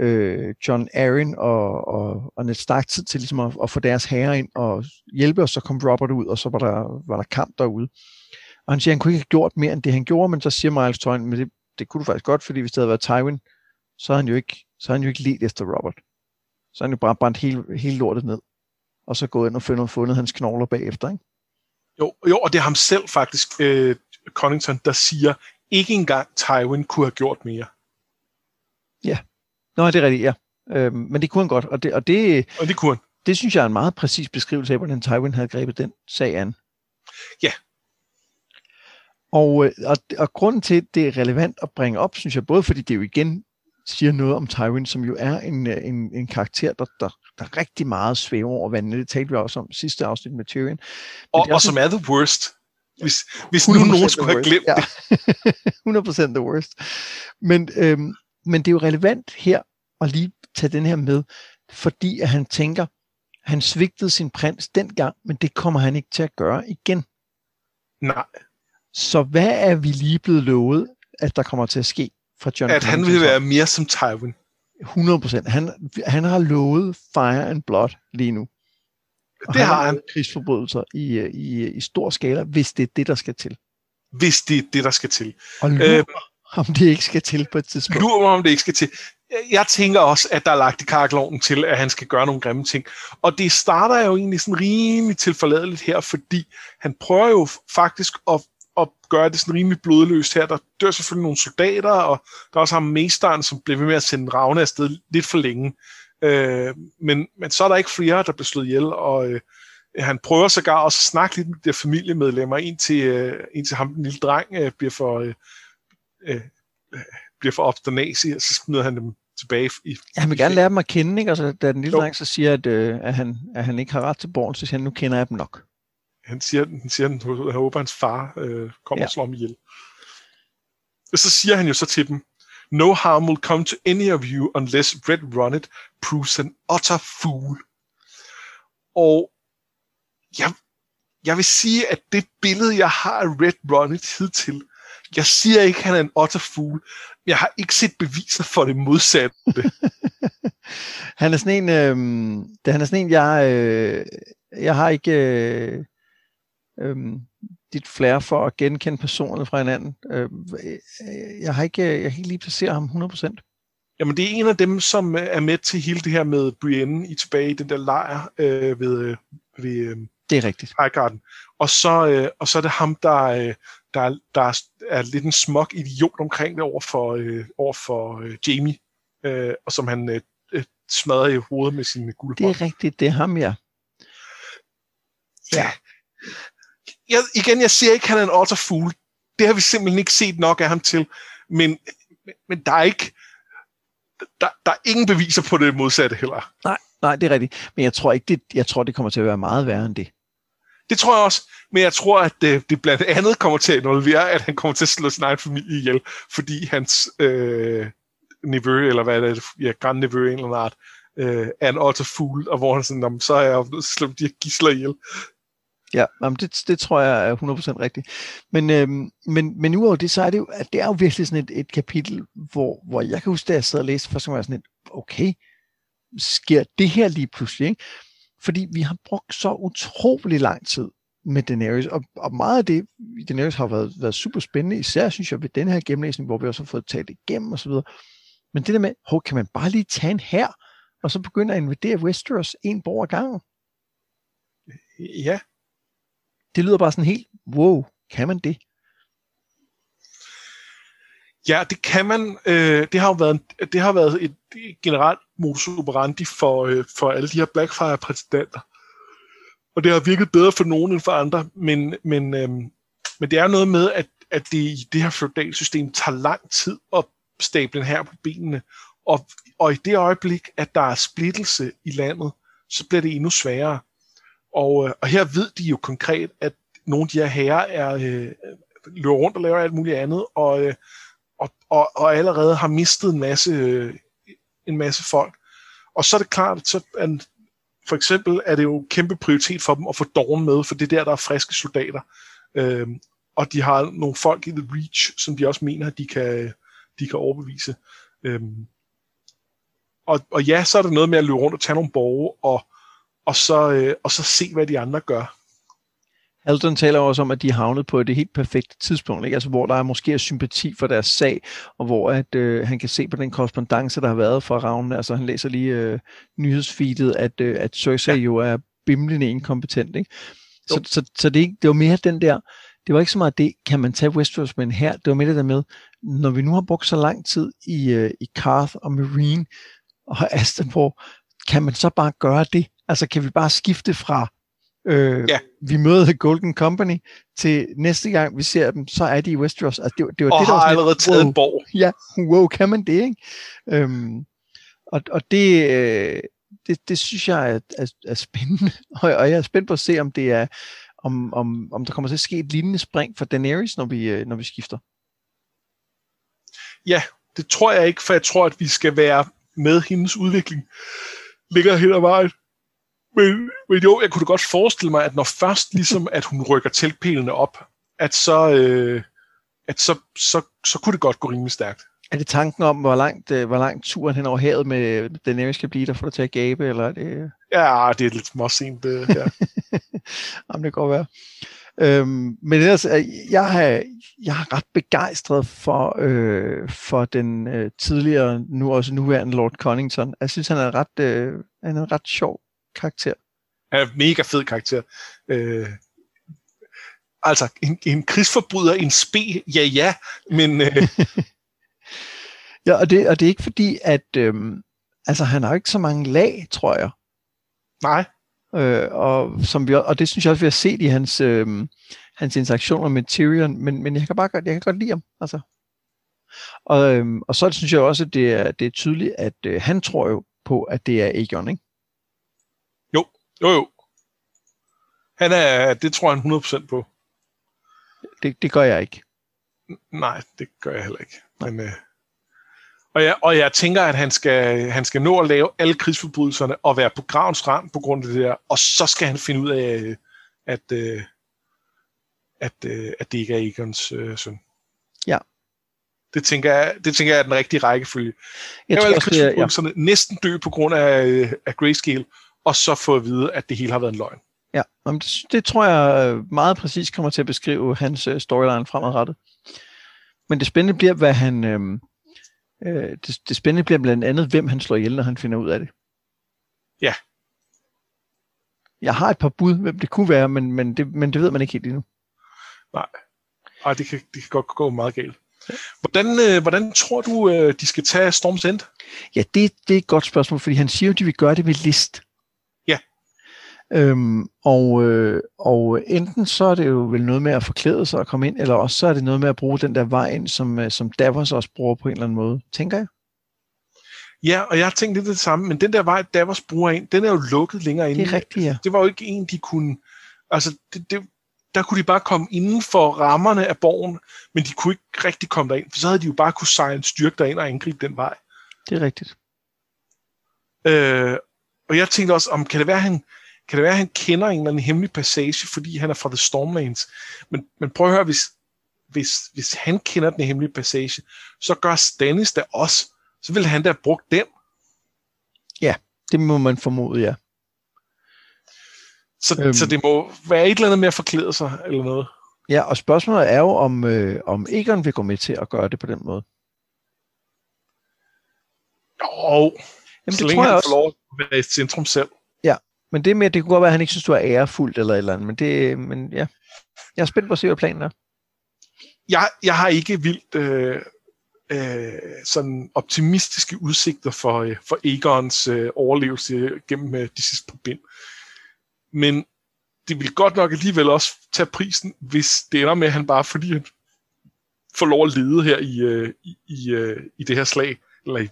øh, John Aaron og, og, og Ned Stark tid til ligesom at, at få deres herre ind og hjælpe, og så kom Robert ud, og så var der, var der kamp derude. Og han siger, at han kunne ikke have gjort mere end det, han gjorde, men så siger Miles Toyn, men det, det kunne du faktisk godt, fordi hvis det havde været Tywin, så har han jo ikke, så han jo ikke let efter Robert. Så han jo bare brændt hele, hele lortet ned, og så gået ind og fundet, fundet hans knogler bagefter. Ikke? Jo, jo, og det er ham selv faktisk, øh, Connington, der siger, ikke engang Tywin kunne have gjort mere. Nå, det er rigtigt, ja. Øhm, men det kunne han godt, og det, og det, Og det kunne han. det synes jeg er en meget præcis beskrivelse af, hvordan Tywin havde grebet den sag an. Ja. Og, øh, og, og grunden til, at det er relevant at bringe op, synes jeg, både fordi det jo igen siger noget om Tywin, som jo er en, øh, en, en karakter, der, der, der rigtig meget svæver over vandene. Det talte vi også om sidste afsnit med Tyrion. Men Og, er og også som er the worst. Hvis, hvis nu 100% nogen skulle have glemt ja. det. 100% (laughs) the worst. Men, øhm, men det er jo relevant her at lige tage den her med, fordi at han tænker, han svigtede sin prins dengang, men det kommer han ikke til at gøre igen. Nej, Så hvad er vi lige blevet lovet, at der kommer til at ske fra John at han Conningtons vil være mere som Tywin. 100%. Han, han har lovet fire and blood lige nu. Og Det har han, krigsforbrydelser i, øh, i, i stor skala, hvis det er det, der skal til. hvis det er det, der skal til. Og lur Øh, øh, om det ikke skal til på et tidspunkt. Lurer mig, om det ikke skal til. Jeg tænker også, at der er lagt i kakkeloven til, at han skal gøre nogle grimme ting. Og det starter jo egentlig sådan rimelig tilforladeligt her, fordi han prøver jo faktisk at, at gøre det sådan rimelig blodløst her. Der dør selvfølgelig nogle soldater, og der er også ham mesteren, som bliver ved med at sende Ravne afsted lidt for længe. Øh, men, men så er der ikke flere, der bliver slået ihjel, og øh, han prøver sågar også at snakke lidt med de familiemedlemmer, indtil, øh, indtil ham, den lille dreng, øh, bliver for... Øh, øh, bliver for obsternasi, og så smider han dem tilbage i... Ja, han vil gerne lære dem at kende, ikke? Og så, da den lille Jo. dreng så siger, at, øh, at, han, at han ikke har ret til borgen, så siger han, nu kender jeg dem nok. Han siger, han siger, han håber, hans far øh, kommer Ja. og slår ham ihjel. Og så siger han jo så til dem, No harm will come to any of you unless Red Runnet proves an utter fool. Og jeg, jeg vil sige, at det billede, jeg har af Red Runnet hidtil, jeg siger ikke, at han er en utter fool, men jeg har ikke set beviser for det modsatte. (laughs) Han er sådan en, øh, det, han er sådan en, jeg, øh, jeg har ikke øh, øh, dit flair for at genkende personerne fra hinanden. Øh, øh, jeg har ikke, jeg kan ikke lige placere ham 100%. Jamen, det er en af dem, som øh, er med til hele det her med Brienne i tilbage i den der lejr øh, ved, øh, ved øh, Det er rigtigt. Highgarden. Og så, øh, og så er det ham, der, øh, der, der er, lidt en smuk idiot omkring det over for, øh, over for øh, Jamie, øh, og som han øh, øh, smadrer i hovedet med sine Det guldbånd. er rigtigt, det er ham, ja. Ja. Jeg, igen, jeg siger ikke, at han er en utter fool. Det har vi simpelthen ikke set nok af ham til. Men, men, men der er ikke der, der er ingen beviser på det modsatte heller. Nej, nej, det er rigtigt. Men jeg tror ikke, det, jeg tror, det kommer til at være meget værre end det. Det tror jeg også, men jeg tror, at det, det blandt andet kommer til at involvere, at han kommer til at slå sin egen familie ihjel, fordi hans øh, nevø, eller hvad er det, ja, grandnevø en eller anden art, øh, er en otter fugl, og hvor han sådan, så er jeg slået de her gisler ihjel. Ja, jamen det, det tror jeg er 100% rigtigt. Men, øhm, men, men uover det, så er det jo, at det er jo virkelig sådan et, et kapitel, hvor, hvor jeg kan huske, da jeg sad og læste, først var sådan et, okay, sker det her lige pludselig, ikke? Fordi vi har brugt så utrolig lang tid med Daenerys, og, og meget af det, Daenerys har været, været super spændende, især synes jeg ved den her gennemlæsning, hvor vi også har fået talt igennem og så videre. Men det der med, hov, kan man bare lige tage en her, og så begynde at invadere Westeros en borg ad gangen? Ja. Det lyder bare sådan helt, wow, kan man det? Ja, det kan man. Øh, det har jo været, det har været et, generelt modus operandi for, øh, for alle de her Blackfire-præsidenter. Og det har virket bedre for nogen end for andre, men, men, øh, men det er noget med, at, at det i det her feudalsystem tager lang tid at stable her på benene. Og, og i det øjeblik, at der er splittelse i landet, så bliver det endnu sværere. Og, øh, og her ved de jo konkret, at nogle af de her herrer er, øh, løber rundt og laver alt muligt andet, og, øh, og, og, og allerede har mistet en masse, øh, en masse folk. Og så er det klart, så at for eksempel er det jo kæmpe prioritet for dem at få Dawn med, for det er der, der er friske soldater. Øh, og de har nogle folk i The Reach, som de også mener, at de kan, de kan overbevise. Øh, og, og ja, så er det noget med at løbe rundt og tage nogle borge, og, og, så, øh, og så se, hvad de andre gør. Aldon taler også om, at de er havnet på det helt perfekte tidspunkt, ikke? Altså, hvor der er måske er sympati for deres sag, og hvor at, øh, han kan se på den korrespondence, der har været fra Ravnen. Altså, han læser lige øh, nyhedsfeedet, at, øh, at Cersei ja. jo er bimlende inkompetent. Ikke? Så, så, så det, det var mere den der, det var ikke så meget det, kan man tage Westeros med her, det var mere det der med, når vi nu har brugt så lang tid i, øh, i Karth og Marine og Astenborg, kan man så bare gøre det? Altså kan vi bare skifte fra øh, ja. vi møder The Golden Company til næste gang vi ser dem, så er de i Westeros. Altså, det, det var og det, der har var allerede taget wow, en borg. Ja, wow, kan man det, ikke? Øhm, og, og det, øh, det, det synes jeg er, er, er spændende, (laughs) og, og jeg er spændt på at se, om det er om, om, om der kommer til at ske et lignende spring for Daenerys, når vi, øh, når vi skifter. Ja, det tror jeg ikke, for jeg tror, at vi skal være med hendes udvikling ligger hen ad vejen. Men, men jo, jeg kunne godt forestille mig, at når først ligesom, at hun rykker teltpælene op, at så, øh, at så, så, så kunne det godt gå rimelig stærkt. Er det tanken om, hvor langt, øh, hvor langt turen hen over havet med Daenerys skal blive, der får dig til at gabe, eller er det... Ja, det er lidt småsent, det ja. (laughs) Jamen, det kan godt være. Øhm, men ellers, øh, jeg har, jeg er ret begejstret for, øh, for den øh, tidligere, nu også nuværende Lord Connington. Jeg synes, han er ret, øh, han er en ret sjov karakter. Er mega fed karakter. Øh, altså, en, en krigsforbryder, en spe, ja ja, men... Øh... (laughs) ja, og det, og det er ikke fordi, at øh, altså, han har ikke så mange lag, tror jeg. Nej. Øh, og, som vi, og det synes jeg også, vi har set i hans, øh, hans interaktioner med Tyrion, men, men jeg kan bare godt, jeg kan godt lide ham. Altså. Og, øh, og så synes jeg også, at det er, det er tydeligt, at øh, han tror jo på, at det er Aegon, ikke? Jo, jo. Han er, det tror jeg 100% på. Det, det gør jeg ikke. Nej, det gør jeg heller ikke. Men, øh, og, jeg, og jeg tænker, at han skal, han skal nå at lave alle krigsforbrydelserne og være på gravens rand på grund af det der, og så skal han finde ud af, at, øh, at, øh, at det ikke er Egons øh, søn. Ja. Det tænker, jeg, det tænker jeg er den rigtige rækkefølge. Jeg, jeg tror alle krigsforbrydelserne ja. næsten dø på grund af, øh, af grayscale, og så få at vide, at det hele har været en løgn. Ja, det, det tror jeg øh, meget præcis kommer til at beskrive hans øh, storyline fremadrettet. Men det spændende bliver, hvad han... Øh, øh, det, det spændende bliver blandt andet, hvem han slår ihjel, når han finder ud af det. Ja. Jeg har et par bud, hvem det kunne være, men, men, det, men det ved man ikke helt endnu. Nej. Ej, det kan, det kan godt gå meget galt. Hvordan, øh, hvordan tror du, øh, de skal tage Storm's End? Ja, det, det er et godt spørgsmål, fordi han siger, at de vil gøre det med list. Øhm, og, øh, og enten så er det jo vel noget med at forklæde sig og komme ind, eller også så er det noget med at bruge den der vej ind, som, øh, som Davos også bruger på en eller anden måde, tænker jeg. Ja, og jeg har tænkt lidt det samme, men den der vej, Davos bruger ind, den er jo lukket længere inde. Det er rigtigt, ja. Det var jo ikke en, de kunne... Altså, det, det, der kunne de bare komme inden for rammerne af borgen, men de kunne ikke rigtig komme derind, for så havde de jo bare kunne sejle en styrke derind og angribe den vej. Det er rigtigt. Øh, og jeg tænkte også, om kan det være, at han, kan det være, at han kender en eller anden hemmelig passage, fordi han er fra The Stormlands. Men, men prøv at høre, hvis, hvis, hvis han kender den hemmelige passage, så gør Stannis da også. Så vil han da have brugt den. Ja, det må man formode, ja. Så, øhm. så det må være et eller andet med at forklæde sig, eller noget. Ja, og spørgsmålet er jo, om, øh, om Egon vil gå med til at gøre det på den måde. Jo, Jamen, så det længe tror jeg han også. får lov at være i centrum selv. Men det med, det kunne godt være, at han ikke synes, du er ærefuldt eller et eller andet, men, det, men ja, jeg er spændt på at se, hvad planen er. Jeg, jeg har ikke vildt øh, øh, sådan optimistiske udsigter for, øh, for Egons øh, overlevelse gennem øh, de sidste par bind. Men det vil godt nok alligevel også tage prisen, hvis det ender med, at han bare, fordi han får lov at lede her i, øh, i, i, øh, i det her slag, eller i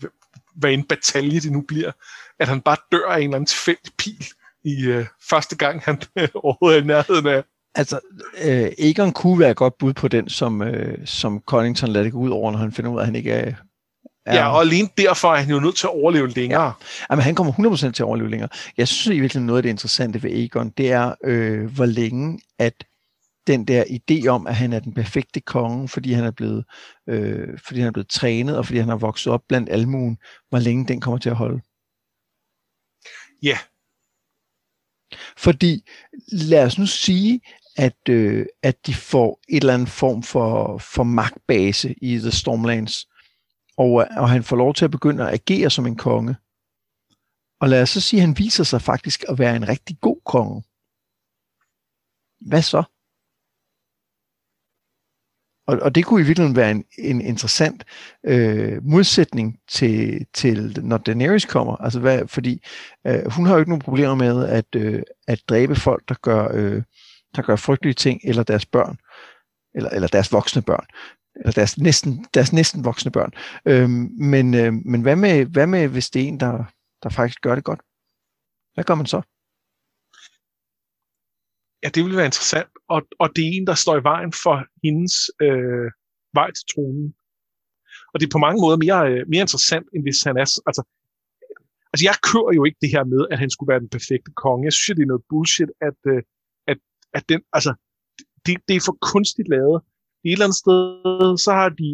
hvad en batalje det nu bliver, at han bare dør af en eller anden tilfældig pil i øh, første gang, han overhovedet er i nærheden af. Altså, øh, Egon kunne være et godt bud på den, som, øh, som Connington lader det gå ud over, når han finder ud af, at han ikke er... er ja, og alene derfor er han jo nødt til at overleve længere. Ja. Jamen, han kommer 100% til at overleve længere. Jeg synes i virkeligheden, noget af det interessante ved Egon, det er, øh, hvor længe at den der idé om, at han er den perfekte konge, fordi han er blevet, øh, fordi han er blevet trænet, og fordi han har vokset op blandt almuen, hvor længe den kommer til at holde. Ja. Fordi lad os nu sige, at, øh, at de får et eller andet form for, for magtbase i The Stormlands, og, og han får lov til at begynde at agere som en konge. Og lad os så sige, at han viser sig faktisk at være en rigtig god konge. Hvad så? Og, og det kunne i virkeligheden være en, en interessant øh, modsætning til, til, når Daenerys kommer. Altså hvad, fordi øh, hun har jo ikke nogen problemer med at, øh, at dræbe folk, der gør, øh, der gør frygtelige ting, eller deres børn, eller, eller deres voksne børn, eller deres næsten, deres næsten voksne børn. Øh, men øh, men hvad, med, hvad med, hvis det er en, der, der faktisk gør det godt? Hvad gør man så? Ja, det ville være interessant, og, og det er en, der står i vejen for hendes øh, vej til tronen. Og det er på mange måder mere, øh, mere interessant, end hvis han er... Altså, altså, jeg kører jo ikke det her med, at han skulle være den perfekte konge. Jeg synes, det er noget bullshit, at, øh, at, at den... Altså, det, det er for kunstigt lavet. Et eller andet sted, så har de...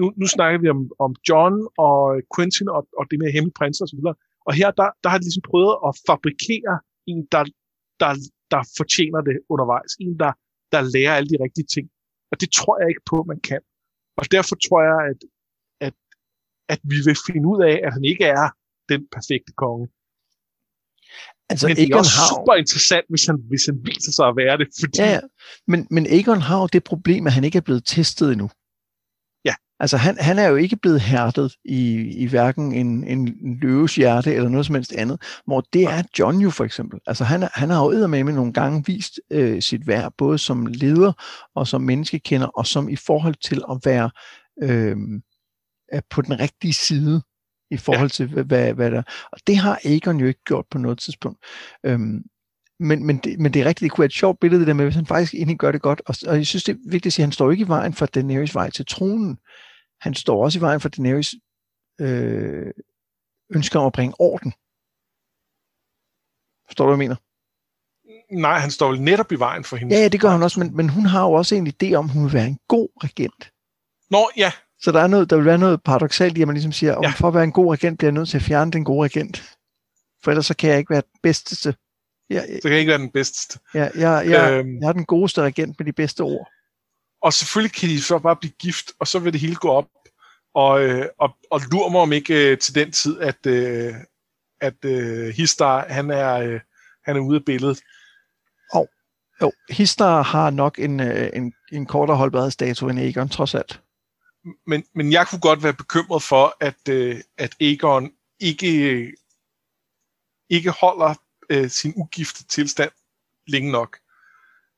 Nu, nu snakker vi om, om John og Quentin og, og det med hemmelige prinser osv. Og her, der, der har de ligesom prøvet at fabrikere en, der, der der fortjener det undervejs. En, der, der lærer alle de rigtige ting. Og det tror jeg ikke på, man kan. Og derfor tror jeg, at, at, at vi vil finde ud af, at han ikke er den perfekte konge. Altså, men det er også har... super interessant, hvis han, hvis han viser sig at være det. Fordi... Ja, ja. Men, men Egon har jo det problem, at han ikke er blevet testet endnu. Altså han, han er jo ikke blevet hærdet i, i hverken en, en løves hjerte eller noget som helst andet, hvor det er John jo for eksempel. Altså han, han har jo med nogle gange vist øh, sit værd, både som leder og som menneskekender, og som i forhold til at være øh, på den rigtige side i forhold til, hvad, hvad der... Og det har Egon jo ikke gjort på noget tidspunkt. Øhm, men, men, det, men det er rigtigt, det kunne være et sjovt billede, det der med, hvis han faktisk egentlig gør det godt. Og, og jeg synes, det er vigtigt at sige, at han står ikke i vejen for Daenerys vej til tronen. Han står også i vejen for Daenerys øh, ønsker om at bringe orden. Forstår du, hvad jeg mener? Nej, han står vel netop i vejen for hende. Ja, det gør han også, men, men hun har jo også en idé om, at hun vil være en god regent. Nå, ja. Så der, er noget, der vil være noget paradoxalt i, at man ligesom siger, ja. for at være en god regent, bliver jeg nødt til at fjerne den gode regent. For ellers så kan jeg ikke være den bedste. Ja, så kan jeg ikke være den bedste. Ja, jeg, jeg, øhm, jeg er den godeste regent med de bedste ord. Og selvfølgelig kan de så bare blive gift, og så vil det hele gå op. Og, øh, og, og lurer mig om ikke øh, til den tid, at, øh, at øh, Histar, han er, øh, han er ude af billedet. Og, jo, Histar har nok en, en, en kortere holdbarhedsdato end Egon, trods alt. Men, men jeg kunne godt være bekymret for, at, øh, at Egon ikke, ikke holder øh, sin ugifte tilstand længe nok.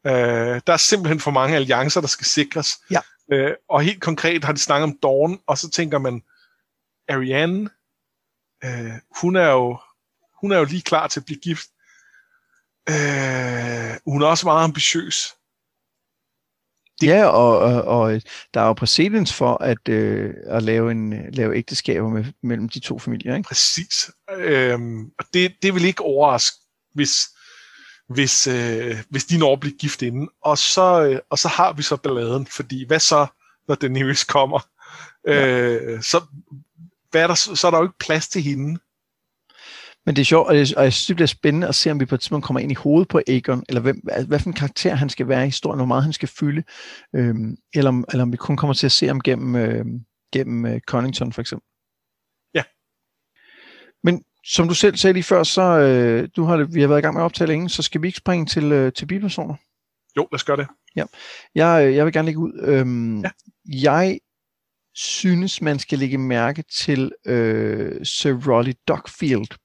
Øh, der er simpelthen for mange alliancer, der skal sikres. Ja. Øh, og helt konkret har de snakket om Dawn, og så tænker man, Ariane, øh, hun, er jo, hun er jo lige klar til at blive gift. Øh, hun er også meget ambitiøs. Det... Ja, og, og, og der er jo præcedens for at, øh, at lave, en, lave ægteskaber med, mellem de to familier. Ikke? Præcis. Øhm, og det, det vil ikke overraske, hvis, hvis, øh, hvis de når at blive gift inden. Og så, øh, og så har vi så balladen, fordi hvad så, når Daenerys kommer? Ja. Øh, så, hvad er der, så er der jo ikke plads til hende. Men det er sjovt, og jeg, og jeg synes, det bliver spændende at se, om vi på et tidspunkt kommer ind i hovedet på Aegon, eller hvem, hvad for en karakter han skal være i historien, hvor meget han skal fylde, øhm, eller, om, eller om vi kun kommer til at se ham gennem, øh, gennem øh, Connington for eksempel. Som du selv sagde lige før, så øh, du har vi har været i gang med at optage længe, så skal vi ikke springe til, øh, til bipersoner? Jo, lad os gøre det. Ja. Jeg, øh, jeg vil gerne lægge ud. Øhm, ja. Jeg synes, man skal lægge mærke til øh, Sir Rolly Dockfield,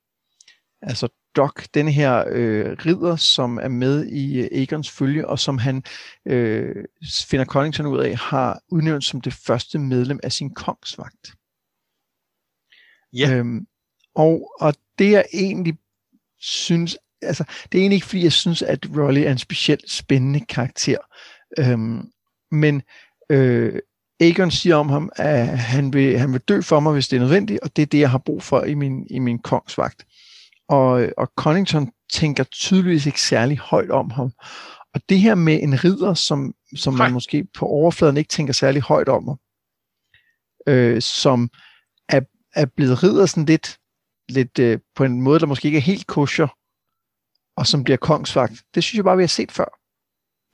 altså Doc, den her øh, ridder, som er med i øh, Aegons følge, og som han øh, finder Connington ud af, har udnævnt som det første medlem af sin kongsvagt. Ja. Øhm, og, og det er egentlig synes, altså, det er egentlig ikke, fordi jeg synes, at Rolly er en specielt spændende karakter. Øhm, men øh, Aegon siger om ham, at han vil, han vil dø for mig, hvis det er nødvendigt, og det er det, jeg har brug for i min, i min kongsvagt. Og, og Connington tænker tydeligvis ikke særlig højt om ham. Og det her med en ridder, som, som man måske på overfladen ikke tænker særlig højt om, øh, som er, er blevet ridder sådan lidt, lidt øh, på en måde, der måske ikke er helt kosher, og som bliver kongsvagt, det synes jeg bare, vi har set før.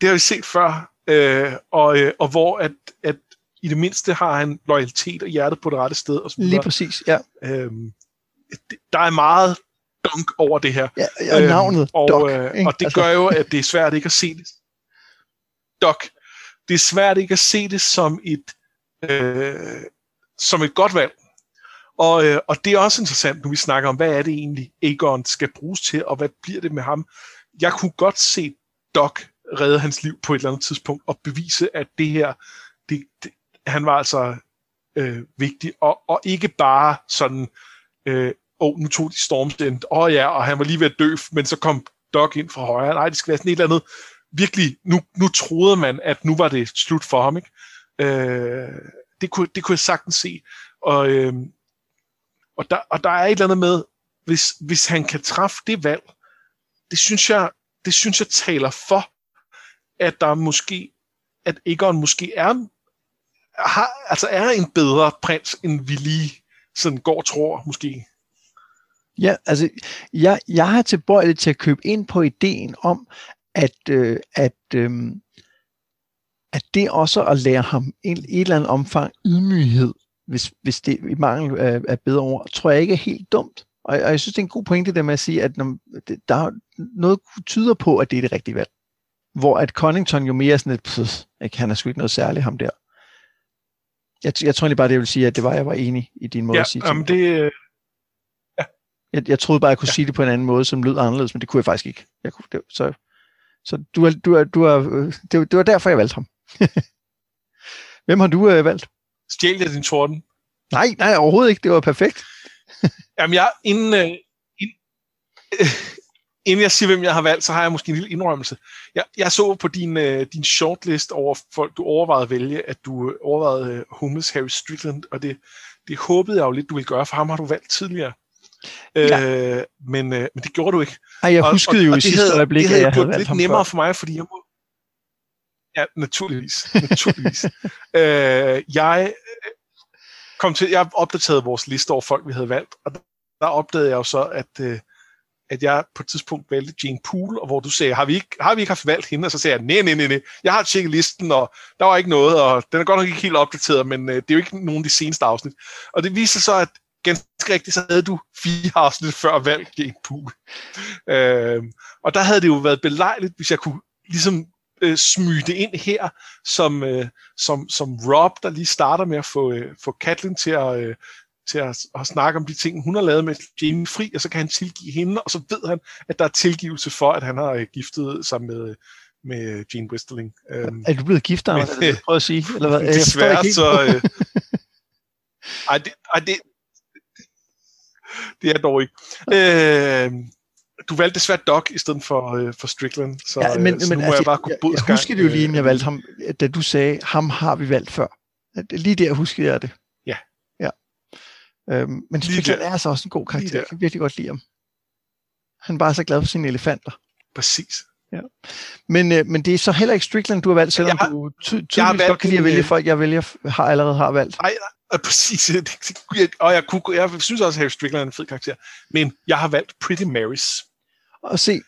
Det har vi set før, øh, og, øh, og hvor at, at i det mindste har han loyalitet og hjertet på det rette sted. Og Lige præcis, ja. Øhm, der er meget dunk over det her. Ja, navnet øhm, og, Doc, øh, og det altså. gør jo, at det er svært ikke at se det. Doc. Det er svært ikke at se det som et, øh, som et godt valg. Og, øh, og det er også interessant, når vi snakker om, hvad er det egentlig, Aegon skal bruges til, og hvad bliver det med ham. Jeg kunne godt se Doc redde hans liv på et eller andet tidspunkt, og bevise, at det her, det, det, han var altså øh, vigtig, og, og ikke bare sådan øh, oh, nu tog de Storm's åh oh, ja, og han var lige ved at dø, men så kom Doc ind fra højre. Nej, det skal være sådan et eller andet, virkelig, nu, nu troede man, at nu var det slut for ham, ikke? Øh, det, kunne, det kunne jeg sagtens se. Og, øh, og, der, og der er et eller andet med, hvis, hvis han kan træffe det valg, det synes jeg, det synes jeg taler for, at der måske, at Egon måske er, har, altså er en bedre prins, end vi lige sådan går tror, måske. Ja, altså, jeg, jeg har tilbøjelig til at købe ind på ideen om, at, øh, at, øh, at det også at lære ham en, et eller andet omfang ydmyghed, hvis, hvis det i mangel af, af bedre ord, tror jeg ikke er helt dumt. Og, og jeg synes, det er en god pointe der med at sige, at når, der er noget tyder på, at det er det rigtige valg. Hvor at Connington jo mere sådan et, pff, ikke, han er sgu ikke noget særligt ham der. Jeg, jeg tror egentlig bare, det vil sige, at det var, jeg var enig i din måde ja, at sige jamen det, jeg, jeg troede bare, jeg kunne ja. sige det på en anden måde, som lød anderledes, men det kunne jeg faktisk ikke. Jeg kunne, det, så så du er, du er, du er, det, det var derfor, jeg valgte ham. (laughs) Hvem har du øh, valgt? Stjæl jeg din torden? Nej, nej, overhovedet ikke. Det var perfekt. (laughs) Jamen, jeg, inden, øh, inden, øh, (laughs) inden jeg siger, hvem jeg har valgt, så har jeg måske en lille indrømmelse. Jeg, jeg så på din, øh, din shortlist over folk, du overvejede at vælge, at du overvejede øh, Holmes Harry Strickland, og det, det håbede jeg jo lidt, du ville gøre, for ham har du valgt tidligere. Ja. Øh, men, øh, men det gjorde du ikke. Ej, jeg huskede og, jo og, i sidste øjeblik, at jeg havde valgt lidt nemmere for mig, fordi jeg må... Ja, naturligvis. naturligvis. (laughs) øh, jeg øh, kom til, jeg opdaterede vores liste over folk, vi havde valgt, og der opdagede jeg jo så, at, øh, at jeg på et tidspunkt valgte Jane Poole, og hvor du sagde, har vi ikke, har vi ikke haft valgt hende? Og så sagde jeg, nej, nej, nej, nej, jeg har tjekket listen, og der var ikke noget, og den er godt nok ikke helt opdateret, men øh, det er jo ikke nogen af de seneste afsnit. Og det viser så, at ganske rigtigt, så havde du fire afsnit før valgt Jane Poole. Øh, og der havde det jo været belejligt, hvis jeg kunne ligesom øh, smyge det ind her, som, øh, som, som Rob, der lige starter med at få, øh, få Katlin til at, øh, til at, at snakke om de ting, hun har lavet med Jamie fri, og så kan han tilgive hende, og så ved han, at der er tilgivelse for, at han har øh, giftet sig med, med Jane Westerling. Øhm, er du blevet gift, Anders? (laughs) Men, prøv at sige. Eller hvad? Desværre, så... Øh, (laughs) ej, det, ej det, det er dog ikke. Øh, du valgte desværre Doc i stedet for, øh, for Strickland, så, ja, men, så nu men, må altså, jeg bare gå jeg, jeg husker det jo lige, inden jeg valgte ham, da du sagde, ham har vi valgt før. Lige der husker jeg det. Ja. ja. Øhm, men Strickland er altså også en god karakter. Jeg kan virkelig godt lide ham. Han er bare så glad for sine elefanter. Præcis. Ja. Men, øh, men det er så heller ikke Strickland, du har valgt, selvom har, du ty- tydeligvis godt kan lide at vælge øh, folk, jeg vælger, har allerede har valgt. Nej, præcis. (laughs) Og jeg, kunne, jeg synes også, at Harry Strickland er en fed karakter. Men jeg har valgt Pretty Marys. Og se,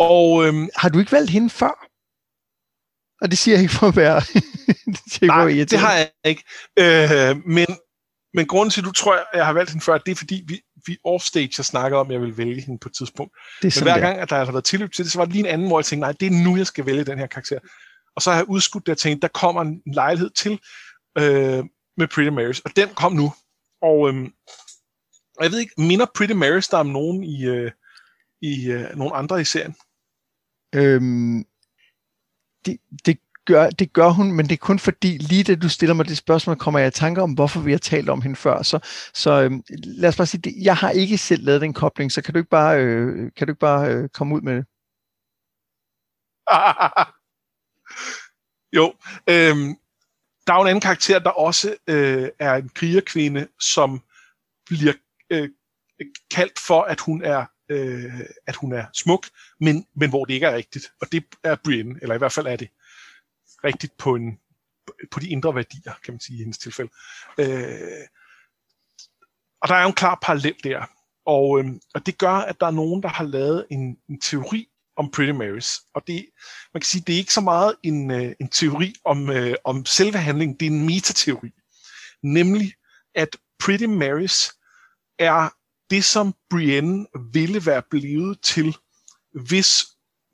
og, øhm, har du ikke valgt hende før? Og det siger jeg ikke for at være... (laughs) det nej, det har jeg ikke. Øh, men, men grunden til, at du tror, at jeg har valgt hende før, det er fordi, vi, vi offstage har snakket om, at jeg vil vælge hende på et tidspunkt. Det Men hver gang, at der har været tilløb til det, så var det lige en anden, hvor jeg tænkte, nej, det er nu, jeg skal vælge den her karakter. Og så har jeg udskudt det og tænkt, der kommer en lejlighed til øh, med Pretty Marys, og den kom nu. Og øh, jeg ved ikke, minder Pretty Marys der om nogen i, øh, i øh, nogle andre i serien? Øhm, det, det gør, det gør hun, men det er kun fordi, lige da du stiller mig det spørgsmål, kommer jeg i tanke om, hvorfor vi har talt om hende før. Så, så øhm, lad os bare sige, det, jeg har ikke selv lavet den kobling, så kan du ikke bare, øh, kan du ikke bare øh, komme ud med det? (laughs) jo, øhm, der er jo en anden karakter, der også øh, er en krigerkvinde, som bliver øh, kaldt for, at hun er øh, at hun er smuk, men, men hvor det ikke er rigtigt. Og det er Brienne, eller i hvert fald er det rigtigt på, en, på de indre værdier, kan man sige i hendes tilfælde. Øh, og der er jo en klar parallel der. Og, øh, og det gør, at der er nogen, der har lavet en, en teori om Pretty Marys. Og det, man kan sige, det er ikke så meget en, øh, en teori om, øh, om selve handlingen, det er en metateori. Nemlig, at Pretty Marys er det, som Brienne ville være blevet til, hvis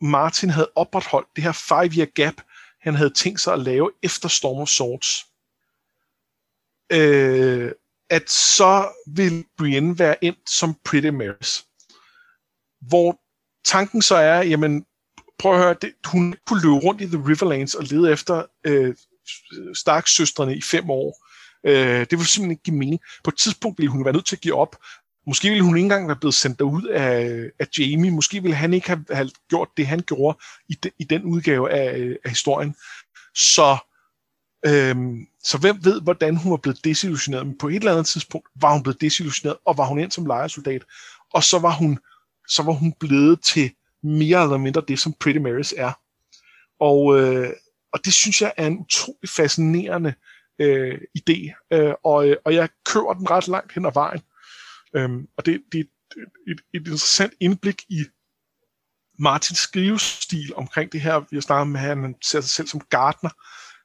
Martin havde opretholdt det her five-year gap, han havde tænkt sig at lave efter Storm of Swords, øh, at så vil Brienne være endt som Pretty Maris. Hvor tanken så er, jamen, prøv at høre, det, hun kunne løbe rundt i The Riverlands og lede efter øh, Stark-søstrene i fem år. Øh, det ville simpelthen ikke give mening. På et tidspunkt ville hun være nødt til at give op, Måske ville hun ikke engang være blevet sendt derud af, af Jamie. Måske ville han ikke have, have gjort det, han gjorde i, de, i den udgave af, af historien. Så, øhm, så hvem ved, hvordan hun var blevet desillusioneret. Men på et eller andet tidspunkt var hun blevet desillusioneret, og var hun ind som lejesoldat. Og så var hun, så var hun blevet til mere eller mindre det, som Pretty Marys er. Og, øh, og det synes jeg er en utrolig fascinerende øh, idé. Øh, og, øh, og jeg kører den ret langt hen ad vejen. Øhm, og det, det er et, et, interessant indblik i Martins skrivestil omkring det her. Vi har snakket med, at han ser sig selv som gartner.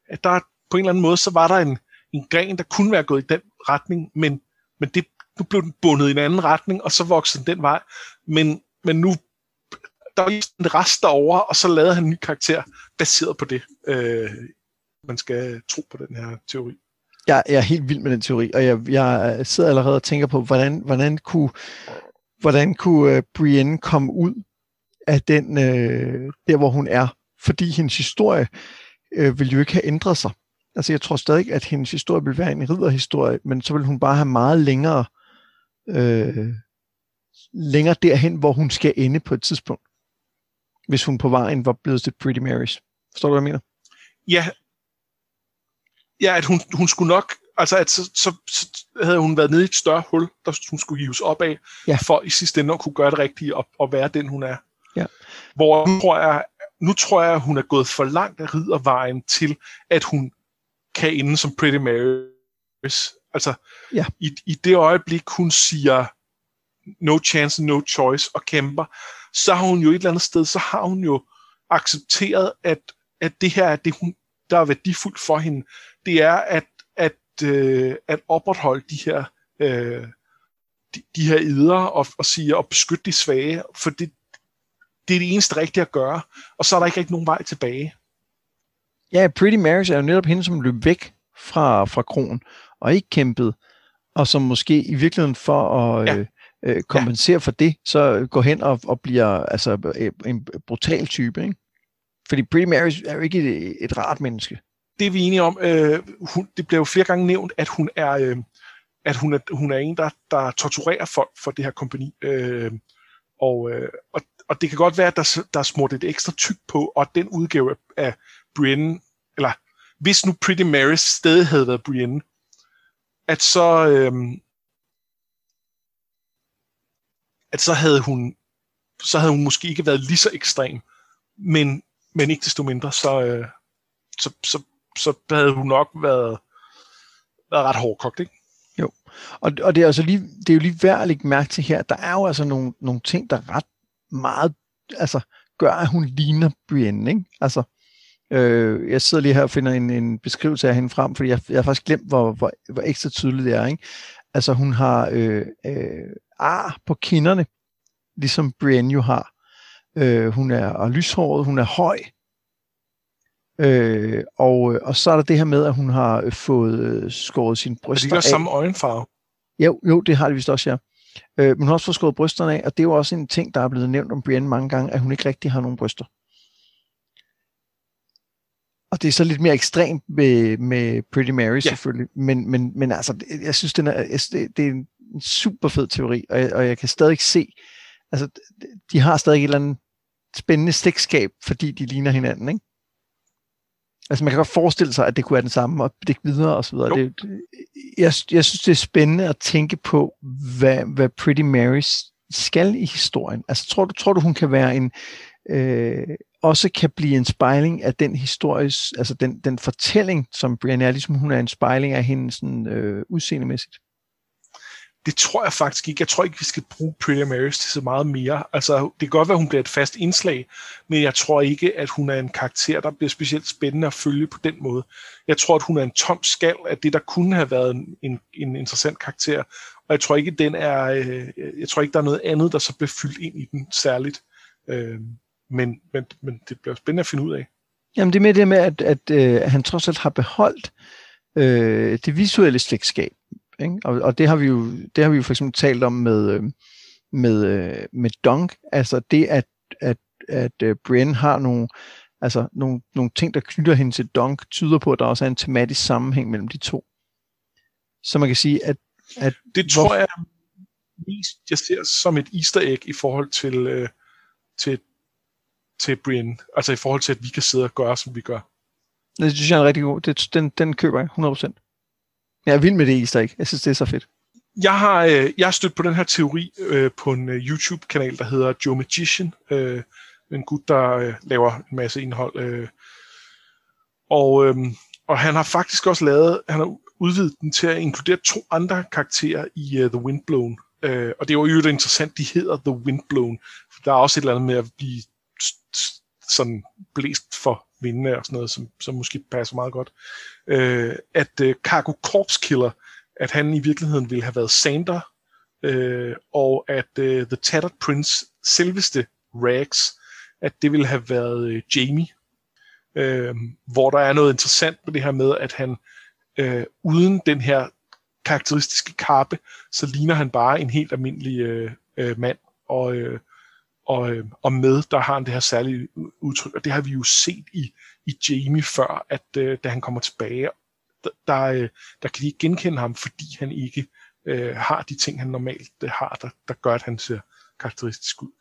At der på en eller anden måde, så var der en, en gren, der kunne være gået i den retning, men, men det, nu blev den bundet i en anden retning, og så voksede den den vej. Men, men nu der var en rest derovre, og så lavede han en ny karakter baseret på det. Øh, man skal tro på den her teori jeg, jeg er helt vild med den teori, og jeg, jeg sidder allerede og tænker på, hvordan, hvordan kunne, hvordan kunne uh, Brienne komme ud af den, øh, der hvor hun er, fordi hendes historie øh, vil jo ikke have ændret sig. Altså jeg tror stadig, at hendes historie vil være en ridderhistorie, men så vil hun bare have meget længere, øh, længere derhen, hvor hun skal ende på et tidspunkt, hvis hun på vejen var blevet til Pretty Marys. Forstår du, hvad jeg mener? Ja, ja, at hun, hun skulle nok, altså at så, så, så havde hun været nede i et større hul, der hun skulle hives op af, ja. for i sidste ende at kunne gøre det rigtige og, og være den, hun er. Ja. Hvor nu tror, jeg, nu tror jeg, hun er gået for langt af riddervejen til, at hun kan ende som Pretty Marys. Altså, ja. i, i det øjeblik, hun siger no chance, no choice og kæmper, så har hun jo et eller andet sted, så har hun jo accepteret, at, at det her er det, hun, der er værdifuldt for hende det er at, at, øh, at opretholde de her øh, de, de her eder og, og sige og beskytte de svage, for det, det er det eneste rigtige at gøre, og så er der ikke rigtig nogen vej tilbage. Ja, Pretty Marys er jo netop hende, som løb væk fra, fra kronen, og ikke kæmpede, og som måske i virkeligheden for at ja. øh, øh kompensere ja. for det, så går hen og, og bliver altså, en brutal type. Ikke? Fordi Pretty Marys er jo ikke et, et rart menneske det er vi enige om. Øh, hun, det blev jo flere gange nævnt, at hun er, øh, at hun er, hun er en, der, der torturerer folk for det her kompani. Øh, og, øh, og, og det kan godt være, at der, der er smurt et ekstra tyk på, og den udgave af Brienne, eller hvis nu Pretty Mary stadig havde været Brienne, at så, øh, at så havde hun så havde hun måske ikke været lige så ekstrem, men, men ikke desto mindre, så, øh, så, så, så havde hun nok været, været ret hårdkogt, ikke? Jo, og, og det, er altså lige, det er jo lige værd at lægge mærke til her, der er jo altså nogle, nogle ting, der ret meget altså, gør, at hun ligner Brienne, ikke? Altså, øh, jeg sidder lige her og finder en, en beskrivelse af hende frem, fordi jeg, jeg har faktisk glemt, hvor, hvor, hvor ekstra tydeligt det er, ikke? Altså, hun har øh, øh, ar på kinderne, ligesom Brienne jo har. Øh, hun er og lyshåret, hun er høj, Øh, og, og så er der det her med, at hun har øh, fået øh, skåret sine bryster af. Er det ikke samme øjenfarve? Jo, jo, det har det vist også, ja. Øh, men hun har også fået skåret brysterne af, og det er jo også en ting, der er blevet nævnt om Brienne mange gange, at hun ikke rigtig har nogen bryster. Og det er så lidt mere ekstremt med, med Pretty Mary ja. selvfølgelig, men, men, men altså, jeg synes, den er, det, det er en super fed teori, og jeg, og jeg kan stadig se, altså, de har stadig et eller andet spændende slægtskab, fordi de ligner hinanden, ikke? Altså man kan godt forestille sig, at det kunne være den samme, og det videre og så videre. Det, jeg, jeg synes, det er spændende at tænke på, hvad, hvad Pretty Mary skal i historien. Altså tror du, tror du hun kan være en, øh, også kan blive en spejling af den historis, altså den, den fortælling, som Brienne er, ligesom hun er en spejling af hende sådan, øh, udseendemæssigt? Det tror jeg faktisk ikke. Jeg tror ikke, vi skal bruge Pretty Marys til så meget mere. Altså, det kan godt være, at hun bliver et fast indslag, men jeg tror ikke, at hun er en karakter, der bliver specielt spændende at følge på den måde. Jeg tror, at hun er en tom skal af det, der kunne have været en, en, en interessant karakter, og jeg tror ikke, den er, øh, jeg tror ikke, der er noget andet, der så bliver fyldt ind i den særligt. Øh, men, men, men det bliver spændende at finde ud af. Jamen det er med det med, at, at øh, han trods alt har beholdt øh, det visuelle slægtskab ikke? Og, og det har vi jo det har vi jo for eksempel talt om med øh, med øh, med Dunk, altså det at at at uh, Brienne har nogle altså nogle, nogle ting, der knytter hende til Dunk, tyder på, at der også er en tematisk sammenhæng mellem de to. Så man kan sige, at... at det tror hvor... jeg mest, jeg ser som et easter egg i forhold til, øh, til, til Brienne. Altså i forhold til, at vi kan sidde og gøre, som vi gør. Det synes jeg er rigtig god. Det, den, den køber jeg 100%. Jeg er vild med det easter egg. Jeg synes, det er så fedt. Jeg har, øh, jeg har stødt på den her teori øh, på en øh, YouTube-kanal, der hedder Joe Magician. Øh, en gut, der øh, laver en masse indhold. Øh, og, øh, og han har faktisk også lavet, han har udvidet den til at inkludere to andre karakterer i øh, The Windblown. Øh, og det var jo interessant, de hedder The Windblown. For der er også et eller andet med at blive sådan blæst for vindene og sådan noget, som, som måske passer meget godt. Øh, at øh, Cargo Corpse Killer, at han i virkeligheden ville have været Sander, øh, og at øh, The Tattered Prince, selveste Rags, at det ville have været øh, Jamie. Øh, hvor der er noget interessant med det her med, at han øh, uden den her karakteristiske kappe, så ligner han bare en helt almindelig øh, øh, mand. Og, øh, og, øh, og med, der har han det her særlige udtryk, og det har vi jo set i, i Jamie før, at øh, da han kommer tilbage, der, der, øh, der kan de ikke genkende ham, fordi han ikke øh, har de ting, han normalt øh, har, der, der gør, at han ser karakteristisk ud.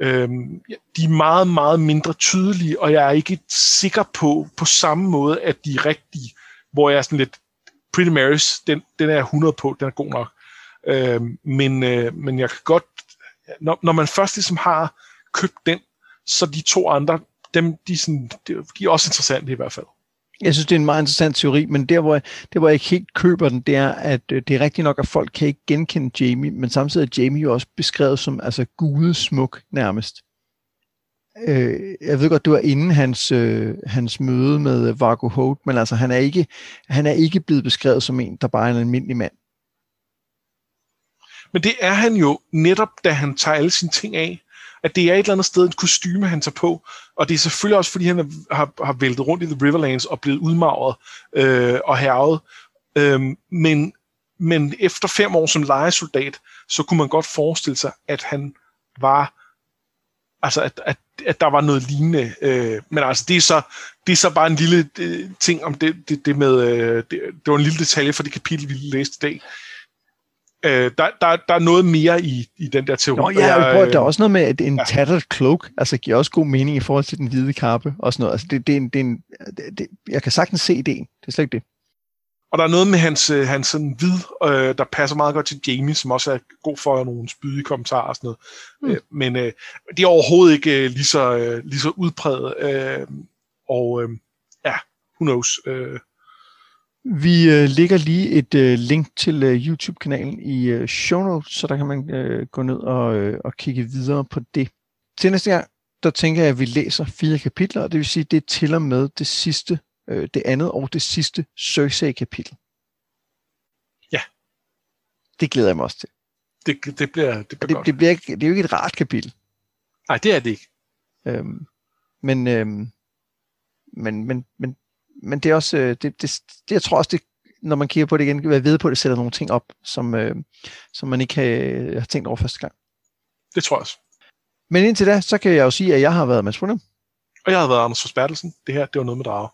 Øhm, de er meget, meget mindre tydelige, og jeg er ikke sikker på, på samme måde, at de er rigtige, hvor jeg er sådan lidt, Pretty Marys, den, den er 100 på, den er god nok. Øhm, men, øh, men jeg kan godt når, når man først ligesom har købt den, så de to andre, dem, de, sådan, de er også interessante i hvert fald. Jeg synes, det er en meget interessant teori, men der hvor, jeg, der, hvor jeg ikke helt køber den, det er, at øh, det er rigtigt nok, at folk kan ikke genkende Jamie, men samtidig er Jamie jo også beskrevet som altså gudesmuk nærmest. Øh, jeg ved godt, det var inden hans, øh, hans møde med Vargo Holt, men altså han er, ikke, han er ikke blevet beskrevet som en, der bare er en almindelig mand. Men det er han jo netop, da han tager alle sine ting af. At det er et eller andet sted en kostyme, han tager på. Og det er selvfølgelig også, fordi han har, har væltet rundt i The Riverlands og blevet udmagret øh, og hervet. Øh, men, men efter fem år som legesoldat, så kunne man godt forestille sig, at han var altså at, at, at der var noget lignende. Øh, men altså, det er, så, det er så bare en lille øh, ting om det, det, det med, øh, det, det var en lille detalje for det kapitel, vi læste i dag. Øh, der, der, der er noget mere i, i den der teori. Nå, ja, jeg, prøv, der er også noget med, at en ja. tattered cloak, altså giver også god mening i forhold til den hvide kappe og sådan noget. Altså, det, det, er en, det, er en, det, det, jeg kan sagtens se det. Det er slet ikke det. Og der er noget med hans, øh, hans sådan hvid, øh, der passer meget godt til Jamie, som også er god for nogle spydige kommentarer og sådan noget. Mm. Øh, men øh, det er overhovedet ikke øh, lige, så, øh, lige så udpræget. Øh, og øh, ja, who knows. Øh, Vi øh, lægger lige et øh, link til øh, YouTube-kanalen i øh, show notes, så der kan man øh, gå ned og, øh, og kigge videre på det. Til næste gang, der tænker jeg, at vi læser fire kapitler, og det vil sige, det er til og med det sidste, øh, det andet og det sidste Cersei-kapitel. Ja. Det glæder jeg mig også til. det, det bliver, det bliver Det, godt. det, bliver det er jo ikke et rart kapitel. Nej, det er det ikke. Øhm, men, øhm, men, men, men, men det er også, øh, det, det, det, jeg tror også, det, når man kigger på det igen, kan være ved på, at det sætter nogle ting op, som, øh, som man ikke har, har tænkt over første gang. Det tror jeg også. Men indtil da, så kan jeg jo sige, at jeg har været Mads Brunham. Og jeg har været Anders Forsbertelsen. Det her, det var noget med drager.